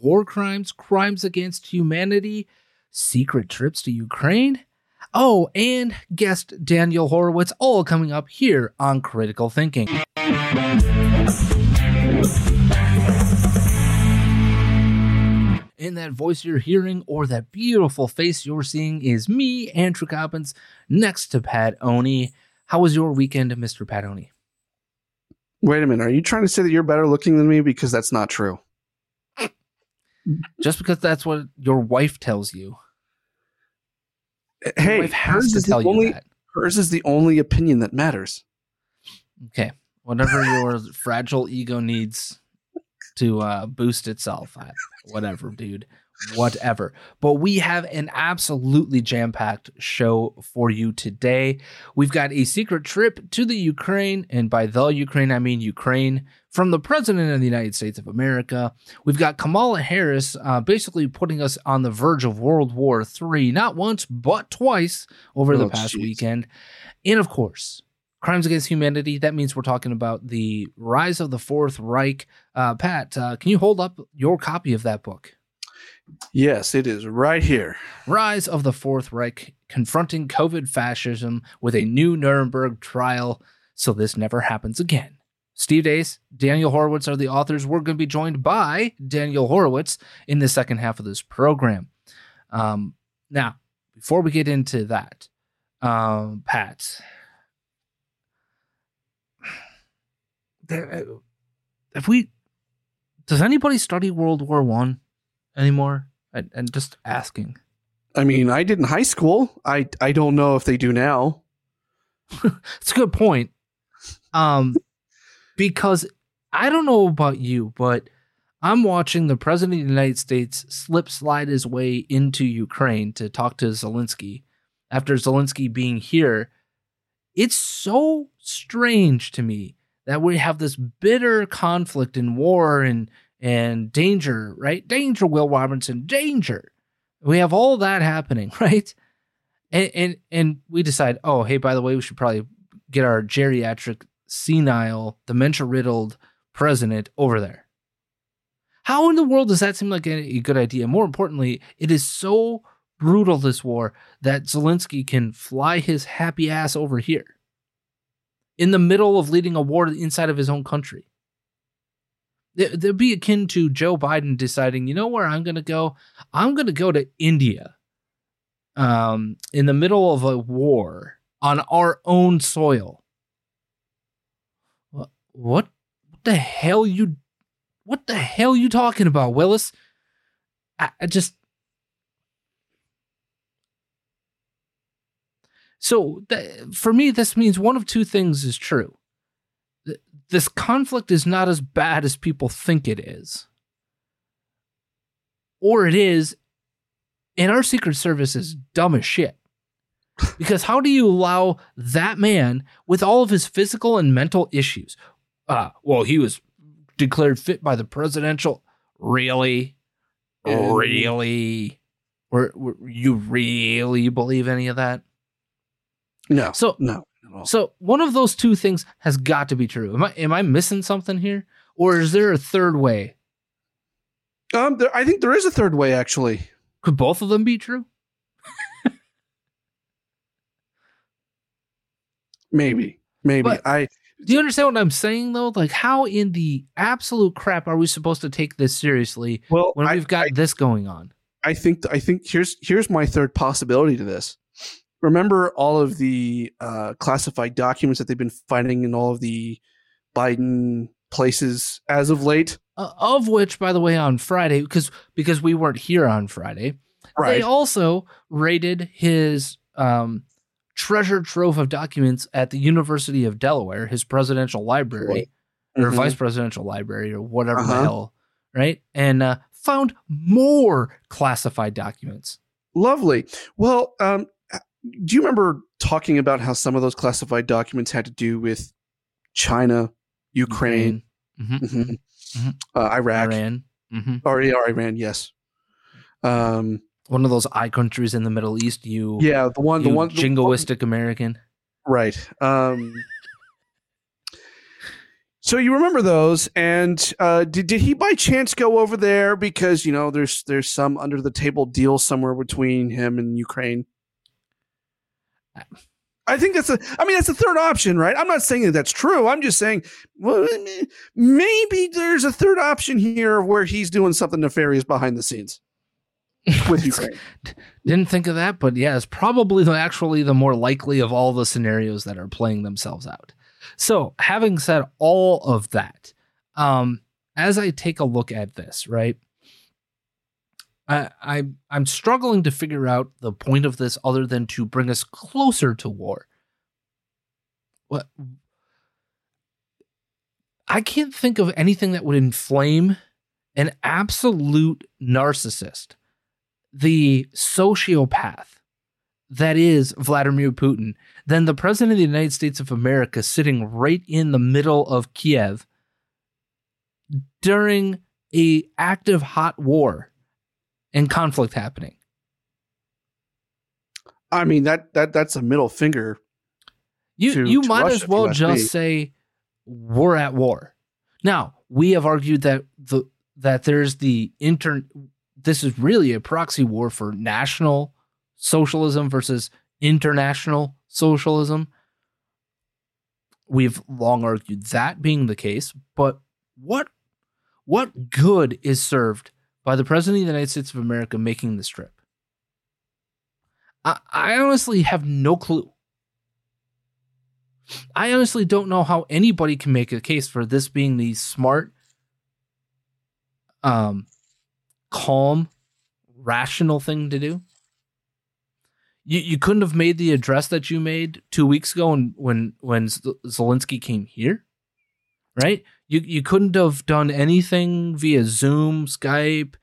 War crimes, crimes against humanity, secret trips to Ukraine. Oh, and guest Daniel Horowitz, all coming up here on Critical Thinking. And that voice you're hearing or that beautiful face you're seeing is me, Andrew Coppins, next to Pat Oni. How was your weekend, Mr. Pat Oni? Wait a minute. Are you trying to say that you're better looking than me? Because that's not true. Just because that's what your wife tells you. Hey, wife has hers to is, tell the you only, that. hers is the only opinion that matters. Okay. Whatever your fragile ego needs to uh, boost itself. I, whatever, dude. Whatever. But we have an absolutely jam packed show for you today. We've got a secret trip to the Ukraine, and by the Ukraine, I mean Ukraine, from the President of the United States of America. We've got Kamala Harris uh, basically putting us on the verge of World War III, not once, but twice over the Oh, past jeez. weekend. And of course, crimes against humanity. That means we're talking about the rise of the Fourth Reich. Uh, Pat, uh, can you hold up your copy of that book? Yes, it is right here. Rise of the Fourth Reich, confronting COVID fascism with a new Nuremberg trial, so this never happens again. Steve Deace, Daniel Horowitz are the authors. We're going to be joined by Daniel Horowitz in the second half of this program. Um, now, before we get into that, um, Pat, if we, does anybody study World War One anymore? And, and just asking. I mean, I did in high school. I I don't know if they do now. It's a good point. Um, because I don't know about you, but I'm watching the president of the United States slip slide his way into Ukraine to talk to Zelensky after Zelensky being here. It's so strange to me that we have this bitter conflict and war and and danger, right? Danger, Will Robinson, danger. We have all that happening, right? And and and we decide, oh, hey, by the way, we should probably get our geriatric, senile, dementia riddled president over there. How in the world does that seem like a, good idea? More importantly, it is so brutal, this war, that Zelensky can fly his happy ass over here in the middle of leading a war inside of his own country. It'd be akin to Joe Biden deciding, you know where I'm going to go? I'm going to go to India um, in the middle of a war on our own soil. What, what the hell you what the hell you talking about, Willis? I, I just so th- for me, this means one of two things is true. Th- This conflict is not as bad as people think it is, or it is, and our Secret Service is dumb as shit. Because how do you allow that man with all of his physical and mental issues? Uh, well, he was declared fit by the presidential. Really? And- Really? Or, or you really believe any of that? No. So- no. At all. So one of those two things has got to be true. Am I am I missing something here, or is there a third way? um, there, I think there is a third way actually. Could both of them be true? Maybe. Maybe. But- I Do you understand what I'm saying though? Like, how in the absolute crap are we supposed to take this seriously Well, when we've got I, this going on? I think I think here's here's my third possibility to this. Remember all of the uh, classified documents that they've been finding in all of the Biden places as of late. Uh, of which, by the way, on Friday, because because we weren't here on Friday, they also raided his um, treasure trove of documents at the University of Delaware, his presidential library or Mhm. vice presidential library or whatever the Uh-huh. hell, right? And uh, found more classified documents. Lovely. Well, um, do you remember talking about how some of those classified documents had to do with China, Ukraine, Mhm. mhm, Mhm. uh, Iraq, Iran, hmm or, or Iran? Yes. Um, one of those eye countries in the Middle East. You, yeah, the one, the one, the one- jingoistic American. right. Um, so you remember those, and uh, did did he by chance go over there because you know there's there's some under the table deal somewhere between him and Ukraine? I think that's a. I mean, that's the third option, right? I'm not saying that that's true. I'm just saying, well, maybe there's a third option here where he's doing something nefarious behind the scenes with Ukraine. Didn't think of that, but yeah, it's probably the, actually the more likely of all the scenarios that are playing themselves out. So, having said all of that, um, as I take a look at this, right, I, I I'm struggling to figure out the point of this other than to bring us closer to war. What I can't think of anything that would inflame an absolute narcissist, the sociopath that is Vladimir Putin, than the president of the United States of America sitting right in the middle of Kiev during a active hot war and conflict happening. I mean that that that's a middle finger. You to- you to might Russia, as well just me. say we're at war. Now, we have argued that the that there's the inter this is really a proxy war for national socialism versus international socialism. We've long argued that being the case, but what what good is served by the president of the United States of America making this trip? I, I honestly have no clue. I honestly don't know how anybody can make a case for this being the smart, um, calm, rational thing to do. You you couldn't have made the address that you made two weeks ago when when when Zelensky came here, right? You you couldn't have done anything via Zoom, Skype,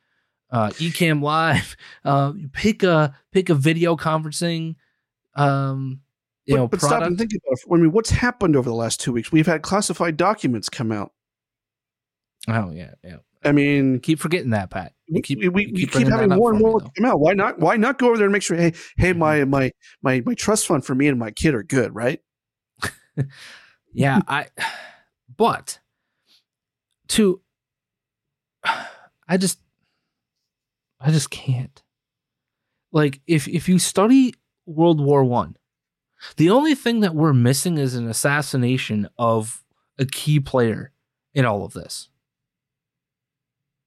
uh, Ecamm Live. Uh, pick a pick a video conferencing, um, you But, know, but product. stop and think about it. I mean, what's happened over the last two weeks? We've had classified documents come out. Oh yeah, yeah. I mean, Keep forgetting that, Pat. You keep, we, we, we keep, having more and me, more come out. Why not? Why not go over there and make sure? Hey, hey, Mhm. my my my my trust fund for me and my kid are good, right? Yeah, I. But to, I just, I just can't. Like, if if you study World War One, the only thing that we're missing is an assassination of a key player in all of this.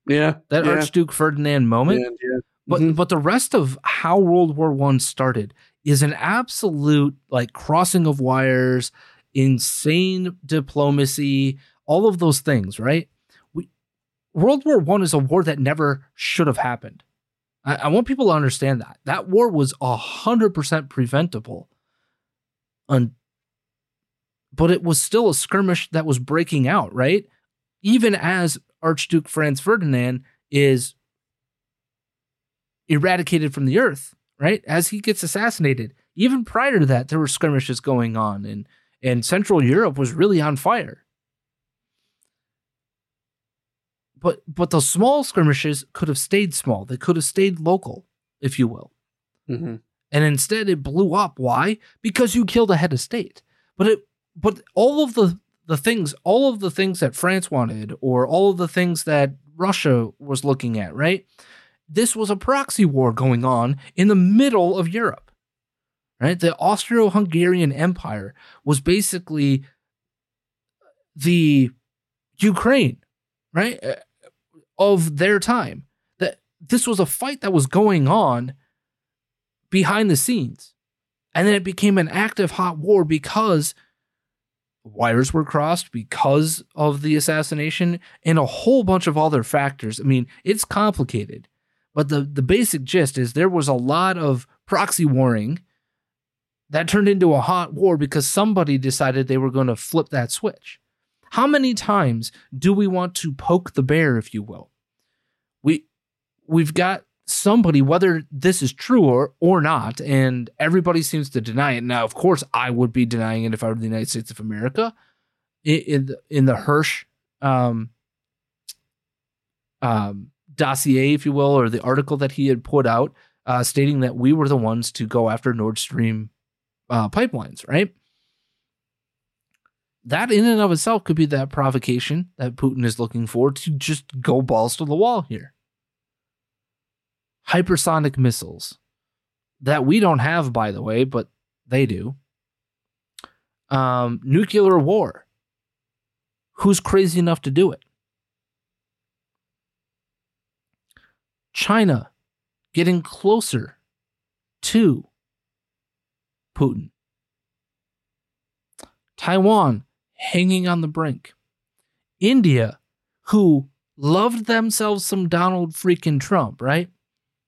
Yeah, That yeah, Archduke Ferdinand moment. yeah, yeah. But Mhm. but the rest of how World War One started is an absolute like crossing of wires, insane diplomacy, all of those things, right? We, World War One is a war that never should have happened. I, I want people to understand that that war was a hundred percent preventable, un, but it was still a skirmish that was breaking out, right? Even as Archduke Franz Ferdinand is eradicated from the earth, right? As he gets assassinated. Even prior to that, there were skirmishes going on, and and Central Europe was really on fire. But but those small skirmishes could have stayed small. They could have stayed local, if you will. Mhm. And instead it blew up. Why? Because you killed a head of state. But it but all of the the things, all of the things that France wanted, or all of the things that Russia was looking at, right? This was a proxy war going on in the middle of Europe. Right? The Austro-Hungarian Empire was basically the Ukraine, right? Uh, Of their time. That this was a fight that was going on behind the scenes. And then it became an active hot war because wires were crossed because of the assassination and a whole bunch of other factors. I mean, it's complicated, but the, the basic gist is there was a lot of proxy warring that turned into a hot war because somebody decided they were going to flip that switch. How many times do we want to poke the bear, if you will? We we've got somebody, whether this is true or or not, and everybody seems to deny it. Now, of course, I would be denying it if I were the United States of America. In in the, in the Hersh um, um, dossier, if you will, or the article that he had put out, uh, stating that we were the ones to go after Nord Stream uh, pipelines, right? That in and of itself could be that provocation that Putin is looking for to just go balls to the wall here. Hypersonic missiles that we don't have, by the way, but they do. Um, nuclear war. Who's crazy enough to do it? China getting closer to Putin. Taiwan hanging on the brink. India, who loved themselves some Donald freaking Trump, right?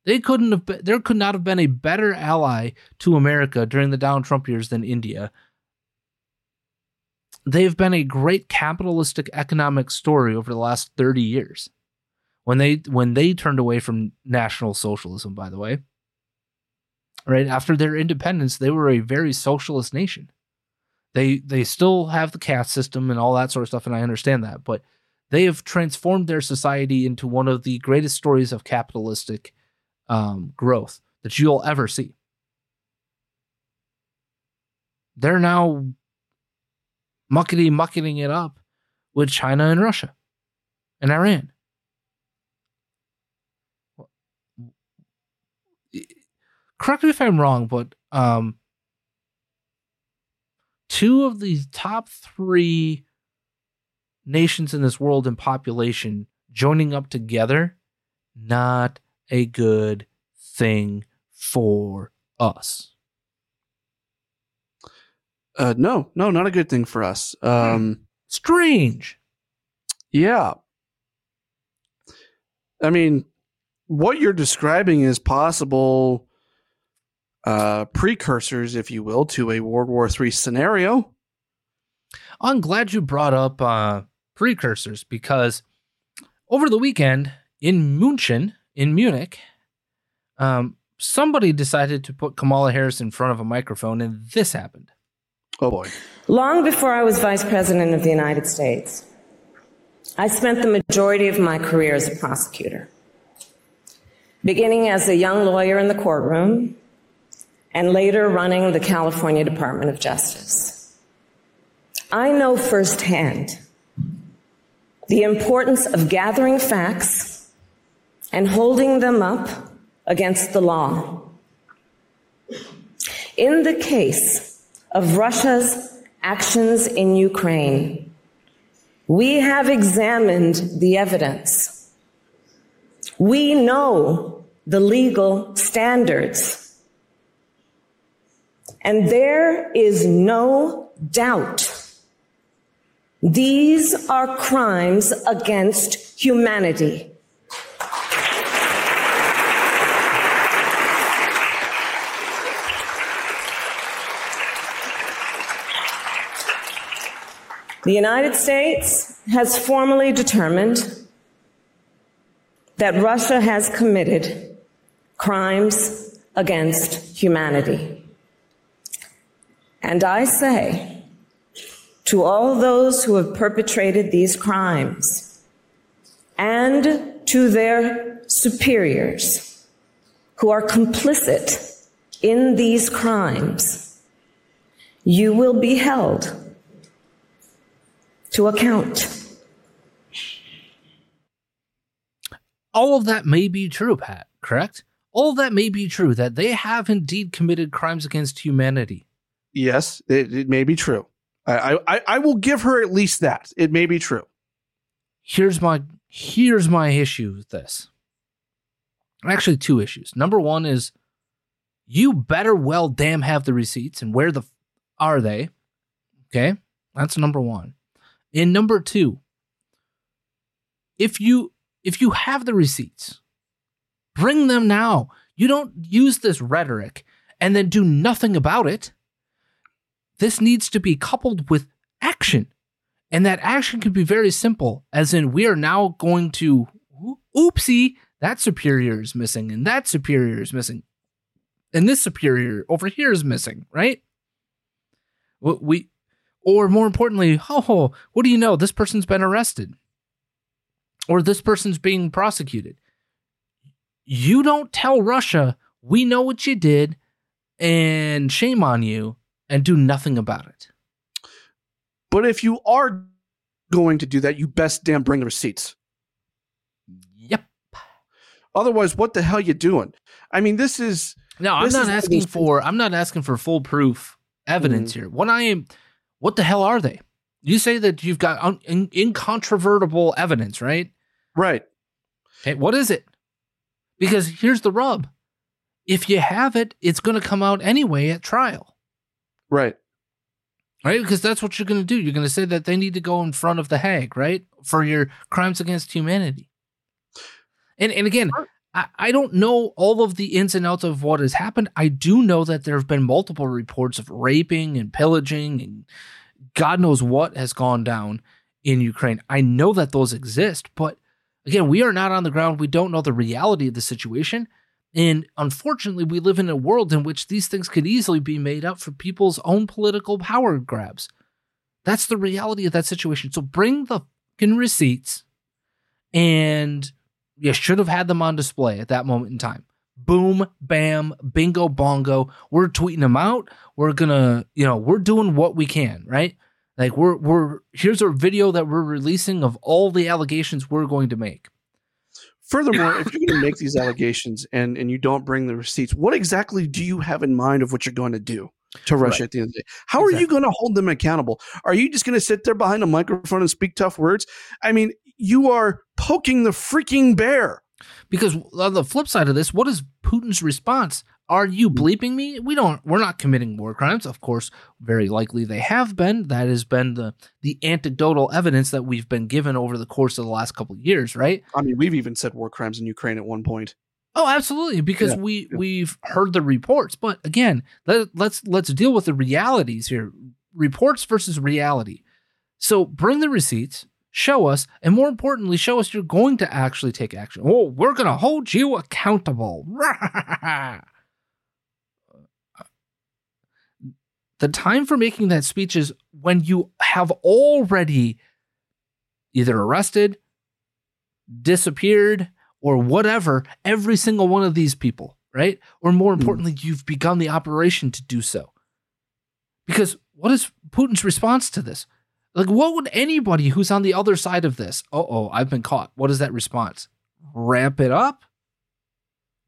They couldn't have been, there could not have been a better ally to America during the Donald Trump years than India. They've been a great capitalistic economic story over the last 30 years. When they when they turned away from national socialism, by the way. Right after their independence, they were a very socialist nation. They they still have the caste system and all that sort of stuff, and I understand that, but they have transformed their society into one of the greatest stories of capitalistic um, growth that you'll ever see. They're now muckety mucketing it up with China and Russia and Iran. Correct me if I'm wrong, but um, two of the top three nations in this world in population joining up together, not a good thing for us. Uh, no, no, not a good thing for us. Um, Strange. yeah. I mean, what you're describing is possible uh, precursors, if you will, to a World War III scenario. I'm glad you brought up uh, precursors because over the weekend in München, in Munich, um, somebody decided to put Kamala Harris in front of a microphone, and this happened. Oh boy. Long before I was Vice President of the United States, I spent the majority of my career as a prosecutor, beginning as a young lawyer in the courtroom and later running the California Department of Justice. I know firsthand the importance of gathering facts and holding them up against the law. In the case of Russia's actions in Ukraine, we have examined the evidence. We know the legal standards. And there is no doubt these are crimes against humanity. The United States has formally determined that Russia has committed crimes against humanity. And I say to all those who have perpetrated these crimes and to their superiors who are complicit in these crimes, you will be held to account. All of that may be true, Pat, correct? All that may be true that they have indeed committed crimes against humanity. Yes, it, it may be true. I, I I will give her at least that. It may be true. Here's my here's my issue with this. Actually, two issues. Number one is you better well damn have the receipts and where the f- are they? Okay, that's number one. And number two, if you if you have the receipts, bring them now. You don't use this rhetoric and then do nothing about it. This needs to be coupled with action. And that action could be very simple, as in, we are now going to, oopsie, that superior is missing, and that superior is missing, and this superior over here is missing, right? We, or more importantly, oh, ho, what do you know? This person's been arrested, or this person's being prosecuted. You don't tell Russia, we know what you did, and shame on you, and do nothing about it. But if you are going to do that, you best damn bring the receipts. Yep. Otherwise, what the hell you doing? I mean, this is No, I'm not is one of asking for I'm not asking for full proof evidence mm. here. What I am what the hell are they? You say that you've got un, in, incontrovertible evidence, right? right. Okay, what is it? Because here's the rub. If you have it, it's going to come out anyway at trial. Right. Right? Because that's what you're going to do. You're going to say that they need to go in front of the Hague, right? For your crimes against humanity. And and again, I, I don't know all of the ins and outs of what has happened. I do know that there have been multiple reports of raping and pillaging and God knows what has gone down in Ukraine. I know that those exist, but again, we are not on the ground. We don't know the reality of the situation. And unfortunately, we live in a world in which these things could easily be made up for people's own political power grabs. That's the reality of that situation. So bring the fucking receipts, and you should have had them on display at that moment in time. Boom, bam, bingo, bongo. We're tweeting them out. We're gonna, you know, we're doing what we can, right? Like we're we're here's a video that we're releasing of all the allegations we're going to make. Furthermore, if you're going to make these allegations and and you don't bring the receipts, what exactly do you have in mind of what you're going to do to Russia Right. at the end of the day? How are you going to hold them accountable? Are you just going to sit there behind a microphone and speak tough words? I mean, you are poking the freaking bear. Because on the flip side of this, what is Putin's response? Are you bleeping me? We don't. We're not committing war crimes. Of course, very likely they have been. That has been the the anecdotal evidence that we've been given over the course of the last couple of years, right? I mean, we've even said war crimes in Ukraine at one point. Oh, absolutely. Because Yeah, we we've heard the reports, but again, let, let's let's deal with the realities here. Reports versus reality. So bring the receipts, show us, and more importantly, show us you're going to actually take action. Oh, we're going to hold you accountable. the time for making that speech is when you have already either arrested, disappeared, or whatever every single one of these people, right? Or more hmm. importantly, you've begun the operation to do so. Because what is Putin's response to this? Like, what would anybody who's on the other side of this? Oh, oh, I've been caught. What is that response? Ramp it up,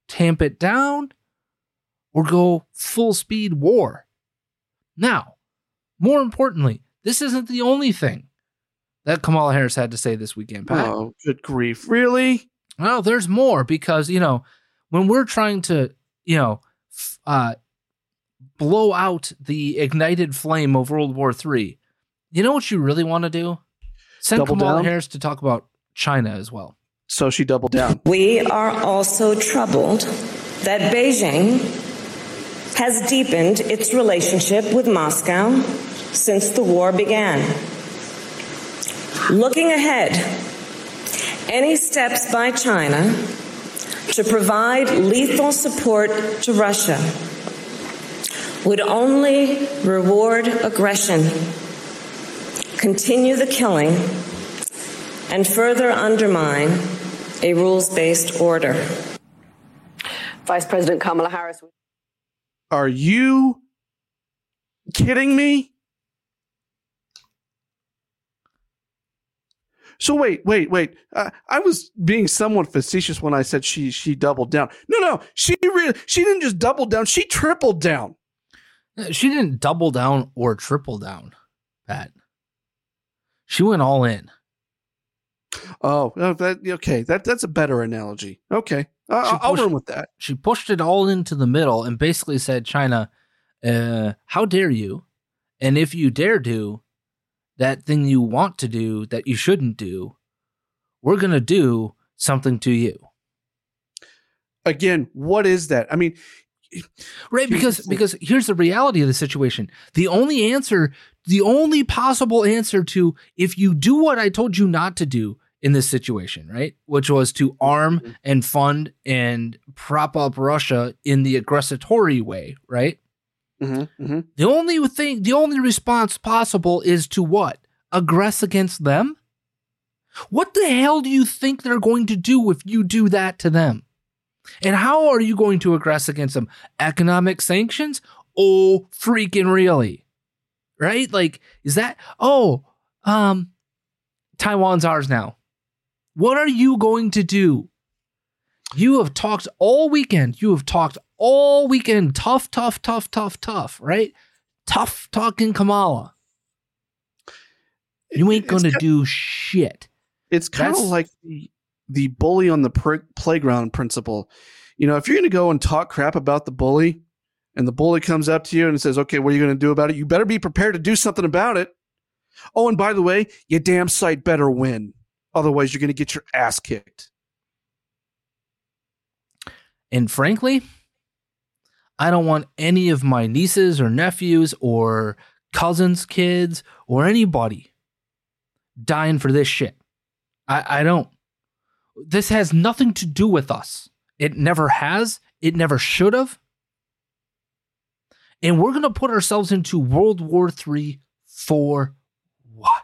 tamp it down, or go full speed war? Now, more importantly, this isn't the only thing that Kamala Harris had to say this weekend, Pat. Oh, good grief! Really? Well, there's more because you know when we're trying to you know uh, blow out the ignited flame of World War III. You know what you really want to do? Send Double Kamala down? Harris to talk about China as well. So she doubled down. We are also troubled that Beijing has deepened its relationship with Moscow since the war began. Looking ahead, any steps by China to provide lethal support to Russia would only reward aggression, continue the killing, and further undermine a rules based order. Vice President Kamala Harris. Are you kidding me? So wait, wait, wait. Uh, I was being somewhat facetious when I said she she doubled down. No, no, she really she didn't just double down. She tripled down. She didn't double down or triple down. Pat. She went all in. Oh, oh, that okay. That that's a better analogy. Okay, She I'll pushed- run with that. She pushed it all into the middle and basically said, China, uh, how dare you? And if you dare do that thing you want to do that you shouldn't do, we're going to do something to you. Again, what is that? I mean, Right, because because here's the reality of the situation. The only answer, the only possible answer to if you do what I told you not to do in this situation, right? Which was to arm Mm-hmm. and fund and prop up Russia in the aggressatory way, right? mhm, mhm. The only thing, the only response possible is to what? Aggress against them? What the hell do you think they're going to do if you do that to them? And how are you going to aggress against them? Economic sanctions? Oh, freaking really. Right? Like, is that, oh, um, Taiwan's ours now. What are you going to do? You have talked all weekend. You have talked all weekend. Tough, tough, tough, tough, tough, right? Tough talking Kamala. You ain't going to do shit. It's kind of like the, the bully on the pr- playground principle. You know, if you're going to go and talk crap about the bully, and the bully comes up to you and says, "Okay, what are you going to do about it?" You better be prepared to do something about it. Oh, and by the way, you damn sight better win. Otherwise, you're going to get your ass kicked. And frankly, I don't want any of my nieces or nephews or cousins' kids or anybody dying for this shit. I, I don't. This has nothing to do with us. It never has. It never should have. And we're going to put ourselves into World War III for what?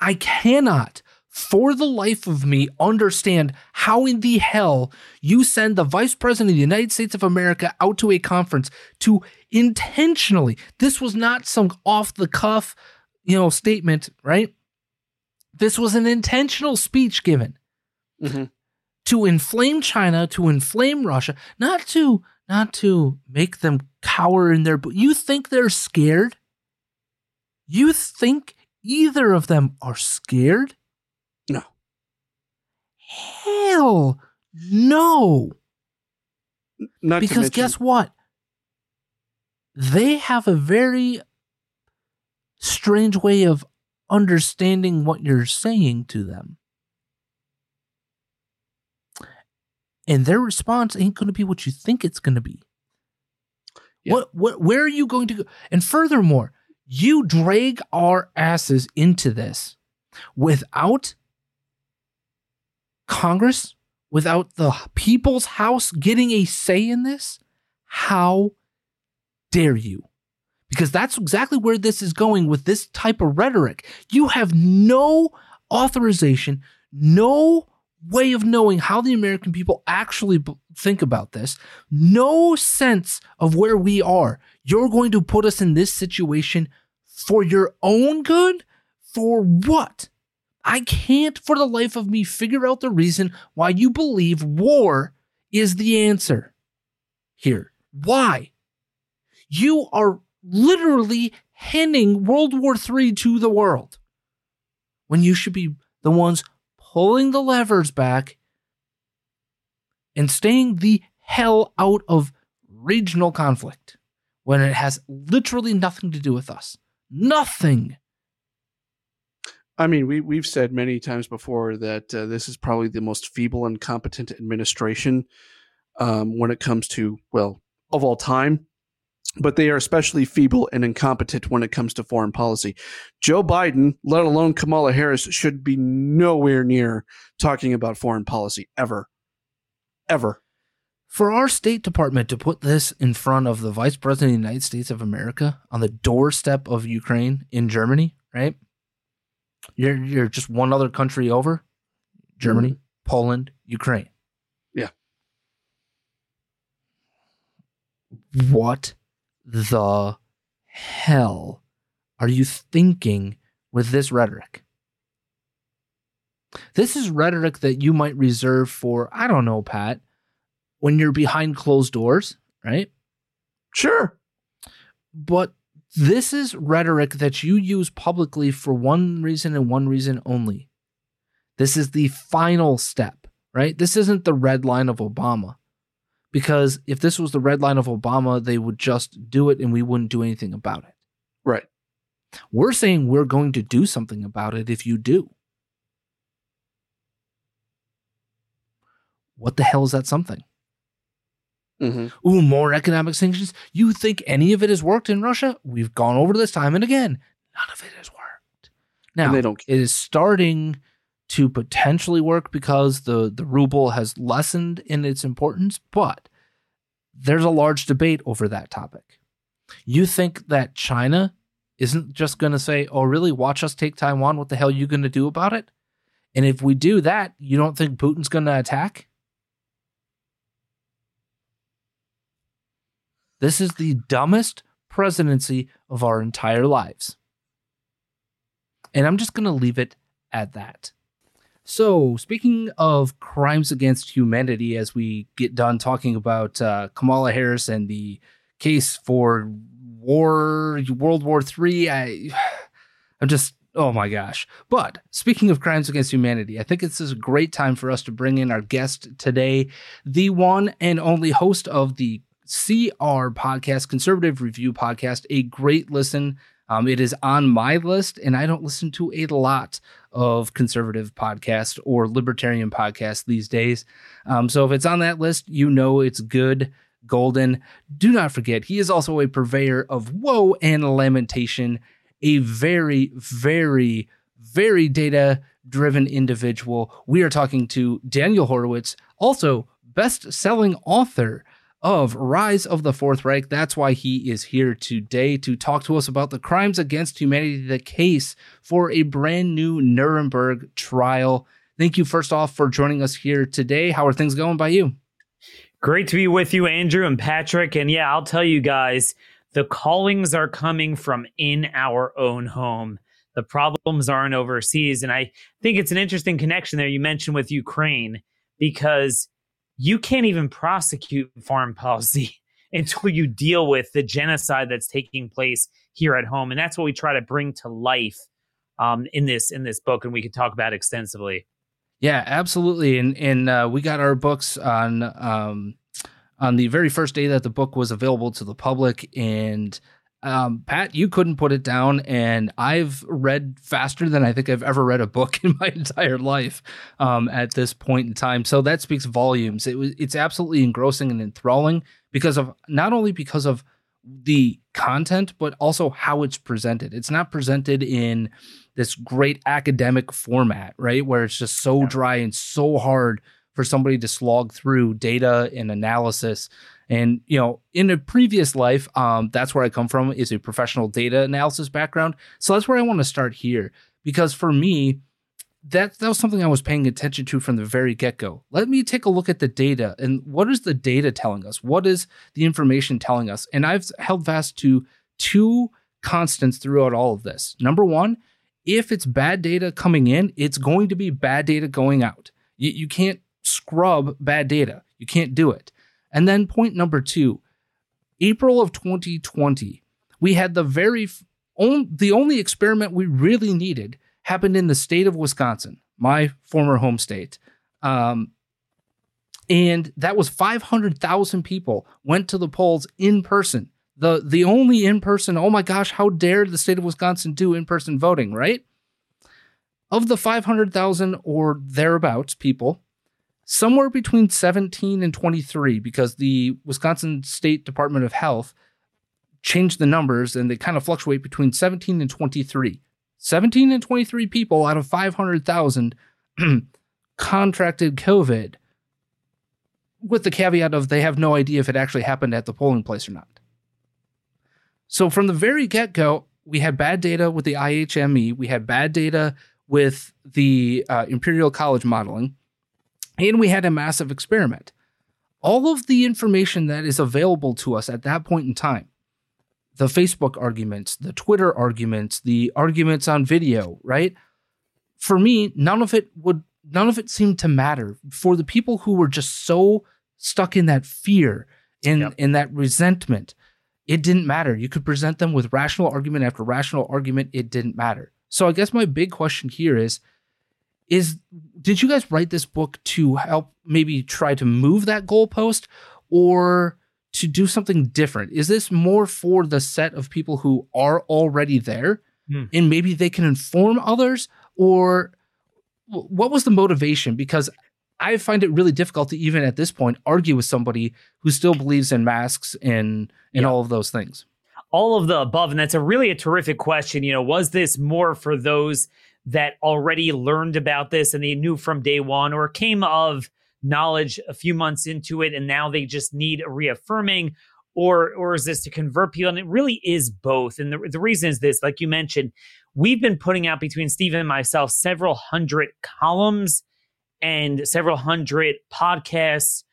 I, cannot, for the life of me, understand how in the hell you send the Vice President of the United States of America out to a conference to intentionally, this was not some off the cuff, you know, statement, right? This was an intentional speech given Mhm. to inflame China, to inflame Russia, not to not to make them cower in their. You think they're scared? You think either of them are scared? No. Hell no. Not because guess what? They have a very strange way of understanding what you're saying to them. And their response ain't going to be what you think it's going to be. Yeah. What what where are you going to go? And furthermore, you drag our asses into this without Congress, without the people's house getting a say in this? How dare you? Because that's exactly where this is going with this type of rhetoric. You have no authorization, no way of knowing how the American people actually b- think about this, no sense of where we are. You're going to put us in this situation for your own good? For what? I can't for the life of me figure out the reason why you believe war is the answer here. Why? You are literally handing World War III to the world when you should be the ones pulling the levers back and staying the hell out of regional conflict when it has literally nothing to do with us. Nothing. I mean, we we've said many times before that uh, this is probably the most feeble and competent administration um, when it comes to well of all time. But they are especially feeble and incompetent when it comes to foreign policy. Joe Biden, let alone Kamala Harris, should be nowhere near talking about foreign policy ever, ever. For our State Department to put this in front of the Vice President of the United States of America on the doorstep of Ukraine in Germany, right? You're you're just one other country over. Germany, mm-hmm. Poland, Ukraine. Yeah. What the hell are you thinking with this rhetoric? This is rhetoric that you might reserve for, I don't know, Pat, when you're behind closed doors, right? Sure. But this is rhetoric that you use publicly for one reason and one reason only. This is the final step, right? This isn't the red line of Obama. Because if this was the red line of Obama, they would just do it and we wouldn't do anything about it. Right. We're saying we're going to do something about it if you do. What the hell is that something? Mm-hmm. Ooh, more economic sanctions. You think any of it has worked in Russia? We've gone over this time and again. None of it has worked. Now, And they don't it is starting to potentially work because the, the ruble has lessened in its importance, but there's a large debate over that topic. You think that China isn't just going to say, oh, really? Watch us take Taiwan. What the hell are you going to do about it? And if we do that, you don't think Putin's going to attack? This is the dumbest presidency of our entire lives. And I'm just going to leave it at that. So, speaking of crimes against humanity, as we get done talking about uh, Kamala Harris and the case for war, World War III, I, I'm just, oh my gosh. But speaking of crimes against humanity, I think this is a great time for us to bring in our guest today, the one and only host of the CR podcast, Conservative Review podcast, a great listen. Um, it is on my list, and I don't listen to a lot of conservative podcasts or libertarian podcasts these days. Um, so if it's on that list, you know it's good, golden. Do not forget, he is also a purveyor of woe and lamentation, a very, very, very data driven individual. We are talking to Daniel Horowitz, also best selling author of Rise of the Fourth Reich. That's why he is here today to talk to us about the crimes against humanity, the case for a brand new Nuremberg trial. Thank you, first off, for joining us here today. How are things going by you? Great to be with you, Andrew and Patrick. And yeah, I'll tell you guys, the callings are coming from in our own home. The problems aren't overseas. And I think it's an interesting connection there you mentioned with Ukraine because you can't even prosecute foreign policy until you deal with the genocide that's taking place here at home and that's what we try to bring to life um, in this in this book and we could talk about extensively Yeah, absolutely. And and uh, we got our books on um, on the very first day that the book was available to the public. And um, Pat, you couldn't put it down. And I've read faster than I think I've ever read a book in my entire life um, at this point in time. So that speaks volumes. It was it's absolutely engrossing and enthralling because of not only because of the content, but also how it's presented. It's not presented in this great academic format, right? Where it's just so dry and so hard for somebody to slog through data and analysis. And, you know, in a previous life, um, that's where I come from is a professional data analysis background. So that's where I want to start here. Because for me, that that was something I was paying attention to from the very get go. Let me take a look at the data and what is the data telling us? What is the information telling us? And I've held fast to two constants throughout all of this. Number one, if it's bad data coming in, it's going to be bad data going out. You, you can't scrub bad data. You can't do it. And then point number two, April of 2020, we had the very on, the only experiment we really needed happened in the state of Wisconsin, my former home state. Um, and that was 500,000 people went to the polls in person. The the only in person, oh my gosh, how dare the state of Wisconsin do in person voting, right? Of the 500,000 or thereabouts people, somewhere between 17 and 23, because the Wisconsin State Department of Health changed the numbers and they kind of fluctuate between 17 and 23. 17 and 23 people out of 500,000 contracted COVID, with the caveat of they have no idea if it actually happened at the polling place or not. So from the very get go, we had bad data with the IHME, we had bad data with the uh, Imperial College modeling, and we had a massive experiment. All of the information that is available to us at that point in time, the Facebook arguments, the Twitter arguments, the arguments on video, right? For me, none of it would none of it seemed to matter for the people who were just so stuck in that fear in Yep. in that resentment it didn't matter. You could present them with rational argument after rational argument, it didn't matter. So I guess my big question here is is did you guys write this book to help maybe try to move that goalpost or to do something different? Is this more for the set of people who are already there Hmm. and maybe they can inform others or what was the motivation because I find it really difficult to even at this point argue with somebody who still believes in masks and and Yeah. all of those things. all of the above and that's a really a terrific question you know was this more for those that already learned about this and they knew from day one or came of knowledge a few months into it and now they just need reaffirming or or is this to convert people? And it really is both. And the, the reason is this like you mentioned we've been putting out between Stephen and myself several hundred columns and several hundred podcasts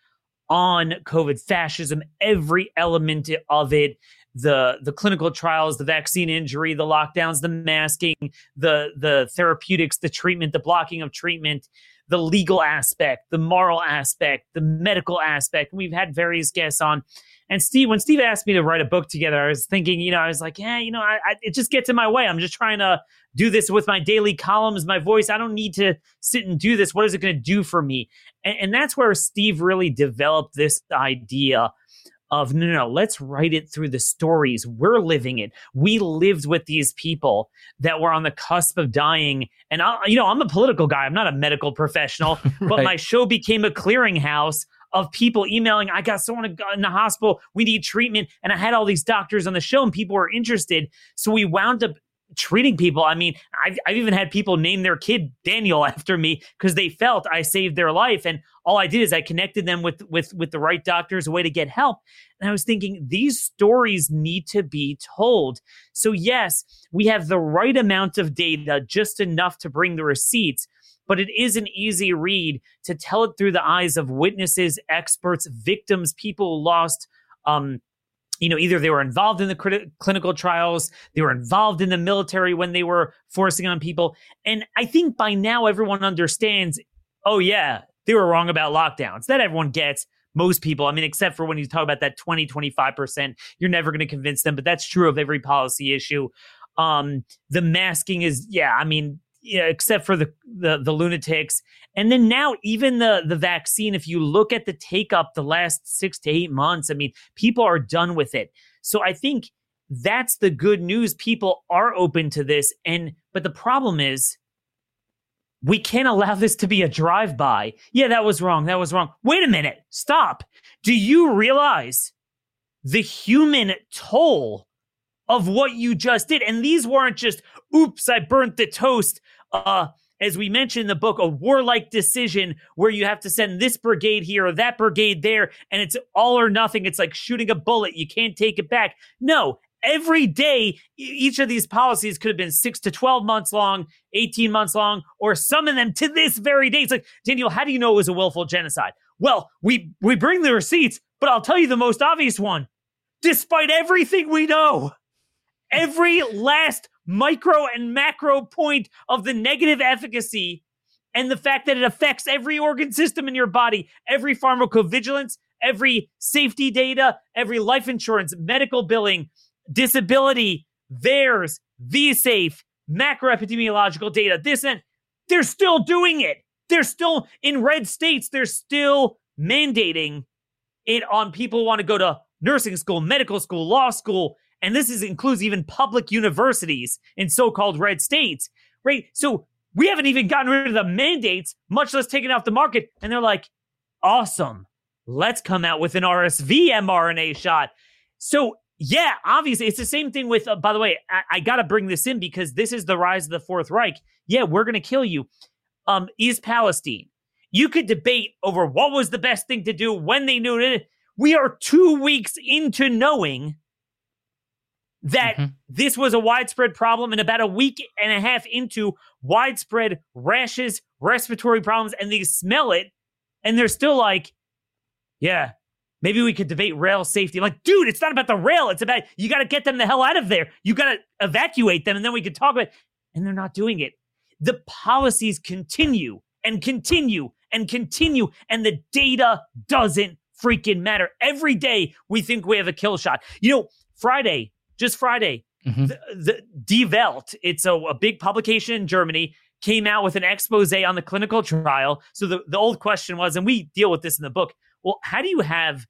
on covid fascism every element of it the the clinical trials, the vaccine injury, the lockdowns, the masking, the the therapeutics, the treatment, the blocking of treatment, the legal aspect, the moral aspect, the medical aspect. We've had various guests on. And Steve, when Steve asked me to write a book together, I was thinking, you know, I was like, yeah, you know, I, I, it just gets in my way. I'm just trying to do this with my daily columns, my voice. I don't need to sit and do this. What is it going to do for me? And, and that's where Steve really developed this idea of no, no, no, let's write it through the stories. We're living it. We lived with these people that were on the cusp of dying. And I, you know, I'm a political guy. I'm not a medical professional, but my show became a clearinghouse of people emailing, I got someone in the hospital. We need treatment. And I had all these doctors on the show and people were interested. So we wound up treating people. I mean, I've, I've even had people name their kid Daniel after me because they felt I saved their life. And all I did is I connected them with with with the right doctors, a way to get help. And I was thinking these stories need to be told. So yes, we have the right amount of data, just enough to bring the receipts. But it is an easy read to tell it through the eyes of witnesses, experts, victims, people lost um, you know, either they were involved in the criti- clinical trials, they were involved in the military when they were forcing on people. And I think by now everyone understands, oh, yeah, they were wrong about lockdowns. That everyone gets. Most people, I mean, except for when you talk about that 20, 25%, you're never going to convince them, but that's true of every policy issue. Um, the masking is, yeah, I mean, yeah, except for the, the the lunatics. And then now even the the vaccine, if you look at the take up the last six to eight months, I mean, people are done with it. So I think that's the good news. People are open to this. And but the problem is we can't allow this to be a drive-by. Yeah, that was wrong. That was wrong. Wait a minute. Stop. Do you realize the human toll of what you just did? And these weren't just, oops, I burnt the toast. Uh, as we mentioned in the book, a warlike decision where you have to send this brigade here or that brigade there, and it's all or nothing. It's like shooting a bullet. You can't take it back. No, every day, each of these policies could have been six to 12 months long, 18 months long, or some of them to this very day. It's like, Daniel, how do you know it was a willful genocide? Well, we, we bring the receipts, but I'll tell you the most obvious one. Despite everything we know, every last micro and macro point of the negative efficacy and the fact that it affects every organ system in your body, every pharmacovigilance, every safety data, every life insurance, medical billing, disability, VAERS, VSafe, macroepidemiological data, this and they're still doing it. They're still in red states, they're still mandating it on people who want to go to nursing school, medical school, law school, and this is includes even public universities in so-called red states, right? So we haven't even gotten rid of the mandates, much less taken off the market, and they're like, awesome. Let's come out with an RSV mRNA shot. So yeah, obviously, it's the same thing with. Uh, by the way, I, I got to bring this in because this is the rise of the Fourth Reich. Yeah, we're going to kill you. Um, East Palestine. You could debate over what was the best thing to do when they knew it. We are two weeks into knowing that Mhm. this was a widespread problem, and about a week and a half into widespread rashes, respiratory problems, and they smell it, and they're still like, yeah, maybe we could debate rail safety. Like, dude, it's not about the rail. It's about you got to get them the hell out of there. You got to evacuate them, and then we could talk about it. And they're not doing it. The policies continue and continue and continue, and the data doesn't freaking matter. Every day we think we have a kill shot. You know, Friday, just Friday, Mhm. the, the Die Welt, it's a, a big publication in Germany, came out with an expose on the clinical trial. So the, the old question was, and we deal with this in the book, well, how do you have,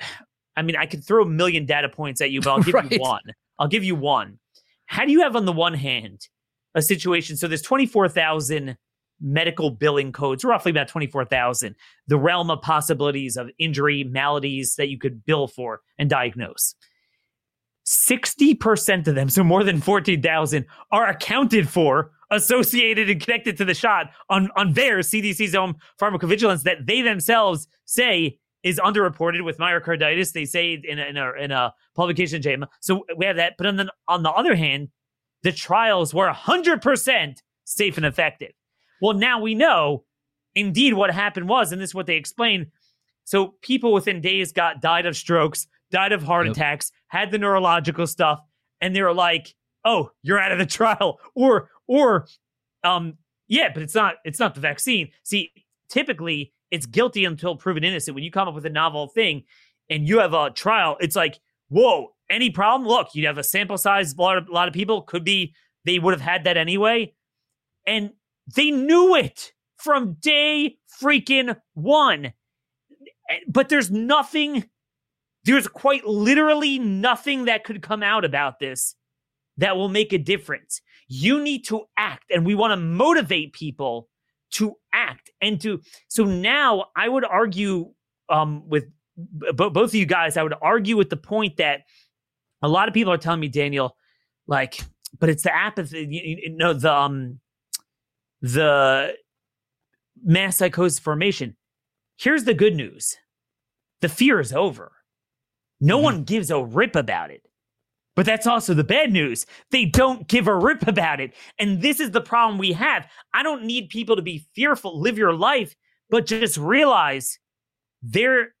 I mean, I could throw a million data points at you, but I'll give Right. you one. I'll give you one. How do you have, on the one hand, a situation? So there's 24,000 medical billing codes, roughly about 24,000, the realm of possibilities of injury, maladies that you could bill for and diagnose. 60% of them, so more than 14,000, are accounted for, associated and connected to the shot on, on their CDC's own pharmacovigilance that they themselves say is underreported with myocarditis. They say in a, in a, in a publication, JAMA. So we have that. But on the, on the other hand, the trials were 100% safe and effective. Well, now we know indeed what happened was, and this is what they explained. So people within days got died of strokes, died of heart Yep. attacks, had the neurological stuff, and they were like, "Oh, you're out of the trial," or or um, yeah, but it's not it's not the vaccine. See, typically it's guilty until proven innocent. When you come up with a novel thing and you have a trial, it's like, whoa, any problem? Look, you have a sample size, a lot of, a lot of people could be they would have had that anyway, and they knew it from day freaking one. But there's nothing, there's quite literally nothing that could come out about this that will make a difference. You need to act, and we want to motivate people to act and to. So now I would argue um, with b- both of you guys, I would argue with the point that a lot of people are telling me, Daniel, like, but it's the apathy, you, you know, the um, the mass psychosis formation. Here's the good news: the fear is over. No one gives a rip about it. But that's also the bad news. They don't give a rip about it. And this is the problem we have. I don't need people to be fearful, live your life, but just realize they're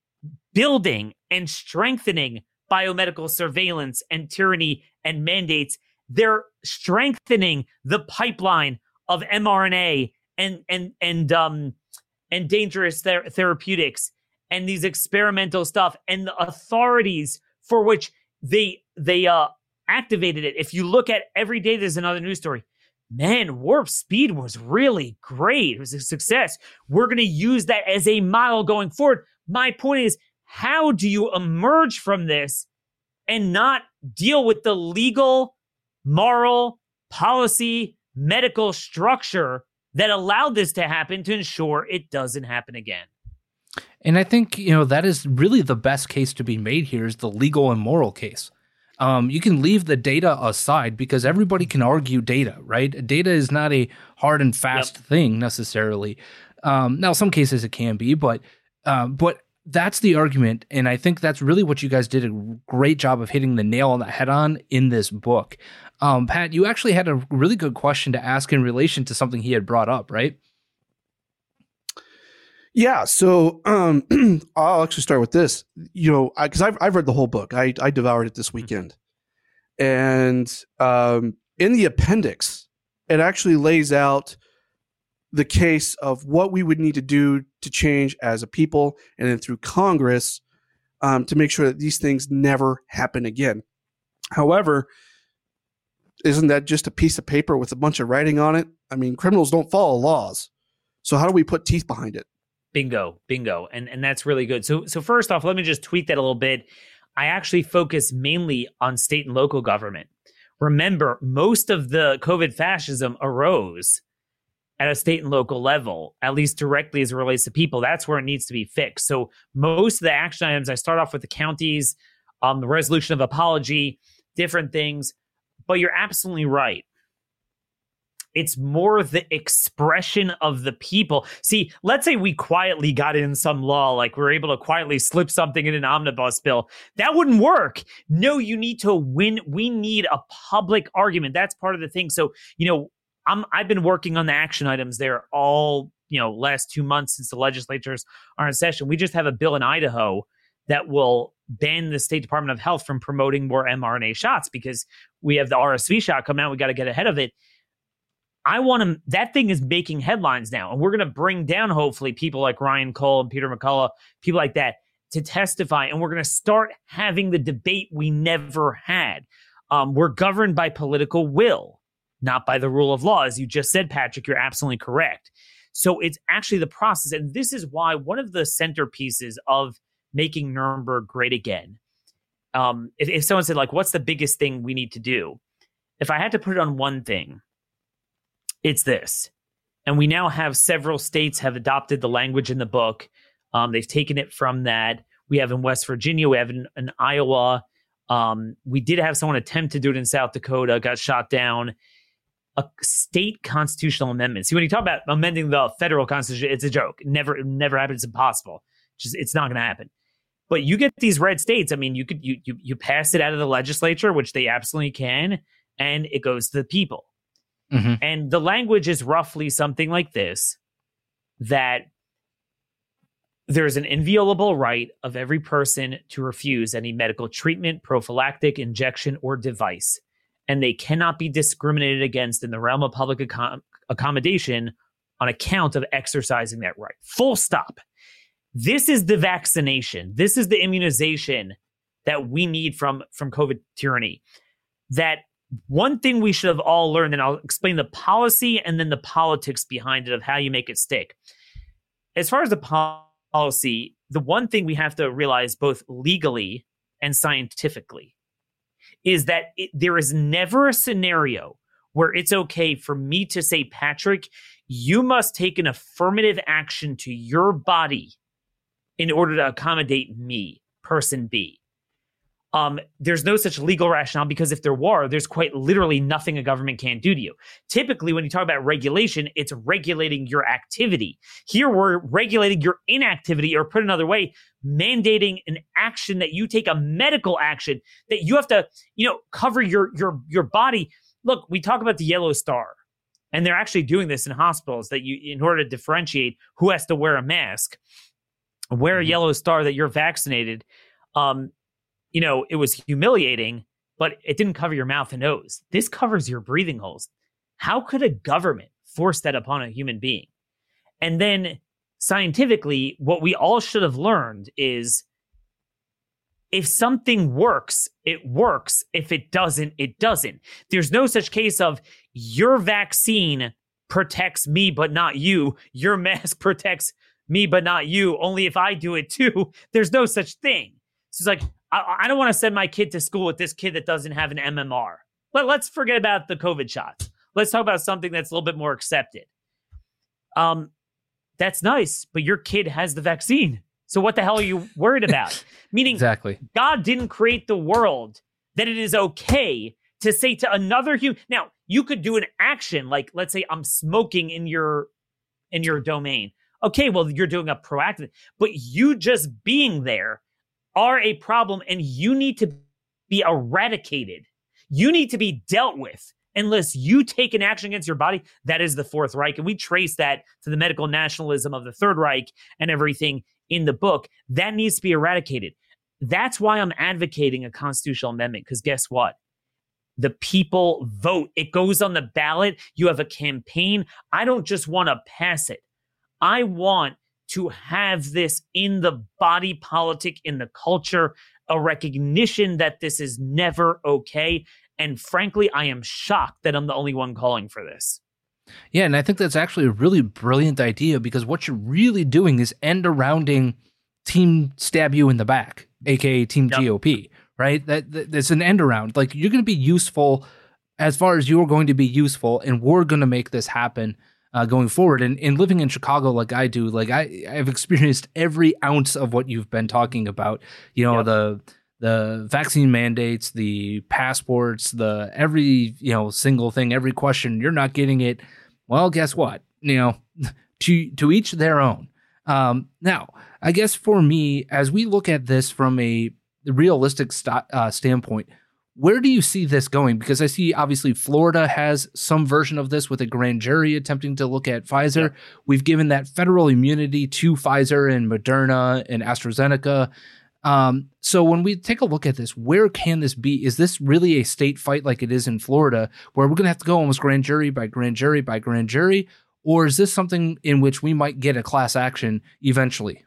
building and strengthening biomedical surveillance and tyranny and mandates. They're strengthening the pipeline of mRNA and and and um and dangerous ther- therapeutics and these experimental stuff and the authorities for which they they uh activated it. If you look at every day, there's another news story. Man, warp speed was really great. It was a success. We're going to use that as a model going forward. My point is, how do you emerge from this and not deal with the legal, moral, policy, medical structure that allowed this to happen to ensure it doesn't happen again? And I think, you know, that is really the best case to be made here is the legal and moral case. Um, you can leave the data aside because everybody can argue data, right? Data is not a hard and fast thing necessarily. Um, now, some cases it can be, but um, but that's the argument, and I think that's really what you guys did a great job of hitting the nail on the head on in this book. Um, Pat, you actually had a really good question to ask in relation to something he had brought up, right? Yeah, so um, I'll actually start with this. You know, because I've I've read the whole book. I I devoured it this weekend, and um, in the appendix, it actually lays out the case of what we would need to do to change as a people, and then through Congress um, to make sure that these things never happen again. However, isn't that just a piece of paper with a bunch of writing on it? I mean, criminals don't follow laws, so how do we put teeth behind it? Bingo, bingo. And and that's really good. So so first off, let me just tweak that a little bit. I actually focus mainly on state and local government. Remember, most of the COVID fascism arose at a state and local level, at least directly as it relates to people. That's where it needs to be fixed. So most of the action items, I start off with the counties, um, the resolution of apology, different things. But you're absolutely right it's more the expression of the people. See, let's say we quietly got in some law, like we are able to quietly slip something in an omnibus bill. That wouldn't work. No, you need to win. We need a public argument. That's part of the thing. So, you know, I'm I've been working on the action items there all, you know, last two months since the legislatures are in session. We just have a bill in Idaho that will ban the State Department of Health from promoting more mRNA shots because we have the RSV shot coming out. We got to get ahead of it. I want to, that thing is making headlines now. And we're going to bring down, hopefully, people like Ryan Cole and Peter McCullough, people like that, to testify, and we're going to start having the debate we never had. Um, we're governed by political will, not by the rule of law. As you just said, Patrick, you're absolutely correct. So it's actually the process. And this is why one of the centerpieces of making Nuremberg great again, um, if, if someone said, like, what's the biggest thing we need to do? If I had to put it on one thing, it's this. And we now have several states have adopted the language in the book. Um, they've taken it from that. We have in West Virginia, we have in, in Iowa. Um, we did have someone attempt to do it in South Dakota, got shot down. A state constitutional amendment. See, when you talk about amending the federal constitution, it's a joke. Never, never happens. It's impossible. Just, it's not going to happen. But you get these red states. I mean, you could you you you pass it out of the legislature, which they absolutely can, and it goes to the people. Mm-hmm. And the language is roughly something like this: that there's an inviolable right of every person to refuse any medical treatment, prophylactic, injection, or device, and they cannot be discriminated against in the realm of public accom- accommodation on account of exercising that right. Full stop. This is the vaccination. This is the immunization that we need from from COVID tyranny. That one thing we should have all learned, and I'll explain the policy and then the politics behind it of how you make it stick. As far as the policy the one thing we have to realize both legally and scientifically is that it, there is never a scenario where it's okay for me to say, Patrick, you must take an affirmative action to your body in order to accommodate me, person B um, there's no such legal rationale because if there were, there's quite literally nothing a government can do to you. Typically, when you talk about regulation, it's regulating your activity. Here, we're regulating your inactivity, or put another way, mandating an action that you take a medical action that you have to, you know, cover your your your body. Look, we talk about the yellow star, and they're actually doing this in hospitals that you, in order to differentiate who has to wear a mask, wear a mm-hmm. yellow star that you're vaccinated. Um, you know, it was humiliating, but it didn't cover your mouth and nose. This covers your breathing holes. How could a government force that upon a human being? And then scientifically, what we all should have learned is if something works, it works. If it doesn't, it doesn't. There's no such case of your vaccine protects me, but not you. Your mask protects me, but not you. Only if I do it too. There's no such thing. So it's like, I, I don't want to send my kid to school with this kid that doesn't have an MMR. But let's forget about the COVID shots. Let's talk about something that's a little bit more accepted. Um, that's nice, but your kid has the vaccine. So what the hell are you worried about? Meaning, exactly, God didn't create the world that it is okay to say to another human. Now, you could do an action like, let's say, I'm smoking in your in your domain. Okay, well, you're doing a proactive, but you just being there are a problem and you need to be eradicated. You need to be dealt with unless you take an action against your body. That is the Fourth Reich. And we trace that to the medical nationalism of the Third Reich and everything in the book. That needs to be eradicated. That's why I'm advocating a constitutional amendment because guess what? The people vote. It goes on the ballot. You have a campaign. I don't just want to pass it. I want to have this in the body politic, in the culture, a recognition that this is never okay. And frankly, I am shocked that I'm the only one calling for this. Yeah, and I think that's actually a really brilliant idea because what you're really doing is end arounding team stab you in the back, aka team yep. GOP, right? That, that that's an end around. Like you're going to be useful as far as you're going to be useful, and we're going to make this happen uh, going forward. And, and living in Chicago like I do, like I I've experienced every ounce of what you've been talking about. You know yep. the the vaccine mandates, the passports, the every you know single thing, every question. You're not getting it. Well, guess what? You know, to to each their own. Um, now, I guess for me, as we look at this from a realistic st- uh, standpoint, where do you see this going? Because I see obviously Florida has some version of this with a grand jury attempting to look at Pfizer. Yeah. We've given that federal immunity to Pfizer and Moderna and AstraZeneca. Um, so when we take a look at this, where can this be? Is this really a state fight like it is in Florida, where we're going to have to go almost grand jury by grand jury by grand jury? Or is this something in which we might get a class action eventually?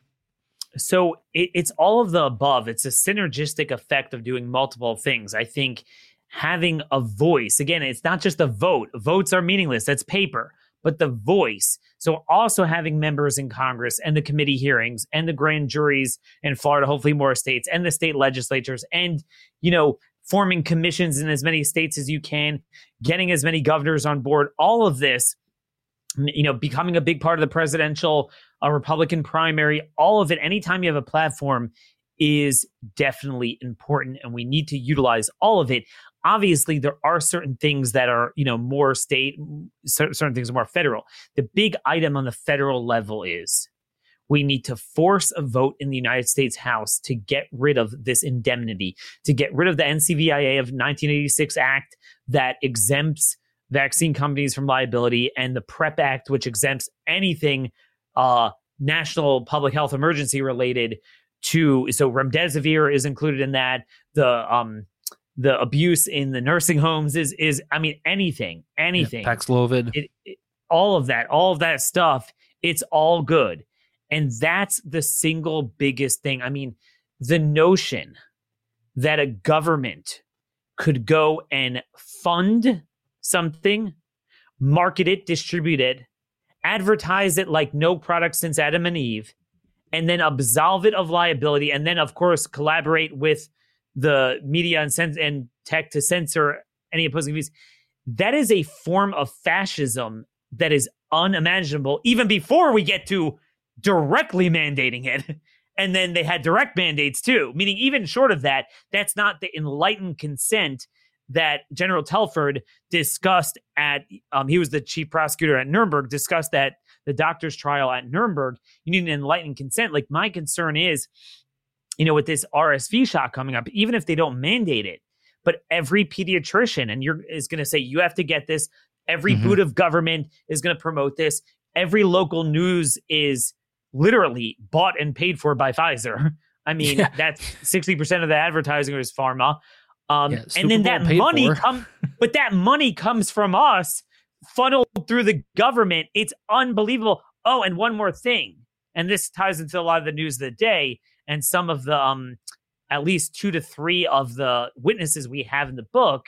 So it, it's all of the above. It's a synergistic effect of doing multiple things. I think having a voice, again, it's not just a vote. Votes are meaningless. That's paper, but the voice. So also having members in Congress and the committee hearings and the grand juries in Florida, hopefully more states and the state legislatures and, you know, forming commissions in as many states as you can, getting as many governors on board, all of this, you know, becoming a big part of the presidential a Republican primary, all of it, anytime you have a platform is definitely important and we need to utilize all of it. Obviously, there are certain things that are, you know, more state, certain things are more federal. The big item on the federal level is we need to force a vote in the United States House to get rid of this indemnity, to get rid of the NCVIA of 1986 Act that exempts vaccine companies from liability and the PrEP Act, which exempts anything uh, national public health emergency related to so remdesivir is included in that. The um the abuse in the nursing homes is is I mean anything anything. Yeah, Paxlovid. It, it, all of that all of that stuff it's all good. And that's the single biggest thing. I mean the notion that a government could go and fund something market it distribute it advertise it like no product since Adam and Eve, and then absolve it of liability, and then of course collaborate with the media and, sen- and tech to censor any opposing views. That is a form of fascism that is unimaginable, even before we get to directly mandating it. And then they had direct mandates too, meaning even short of that, that's not the enlightened consent that General Telford discussed at, um, he was the chief prosecutor at Nuremberg, discussed at the doctor's trial at Nuremberg. You need an enlightened consent. Like, my concern is, you know, with this RSV shot coming up, even if they don't mandate it, but every pediatrician and you're is going to say you have to get this. Every mm-hmm. boot of government is going to promote this. Every local news is literally bought and paid for by Pfizer. I mean, yeah. that's 60% of the advertising is pharma. Um, yeah, and then that money comes, but that money comes from us, funneled through the government. It's unbelievable. Oh, and one more thing, and this ties into a lot of the news of the day and some of the um, at least two to three of the witnesses we have in the book.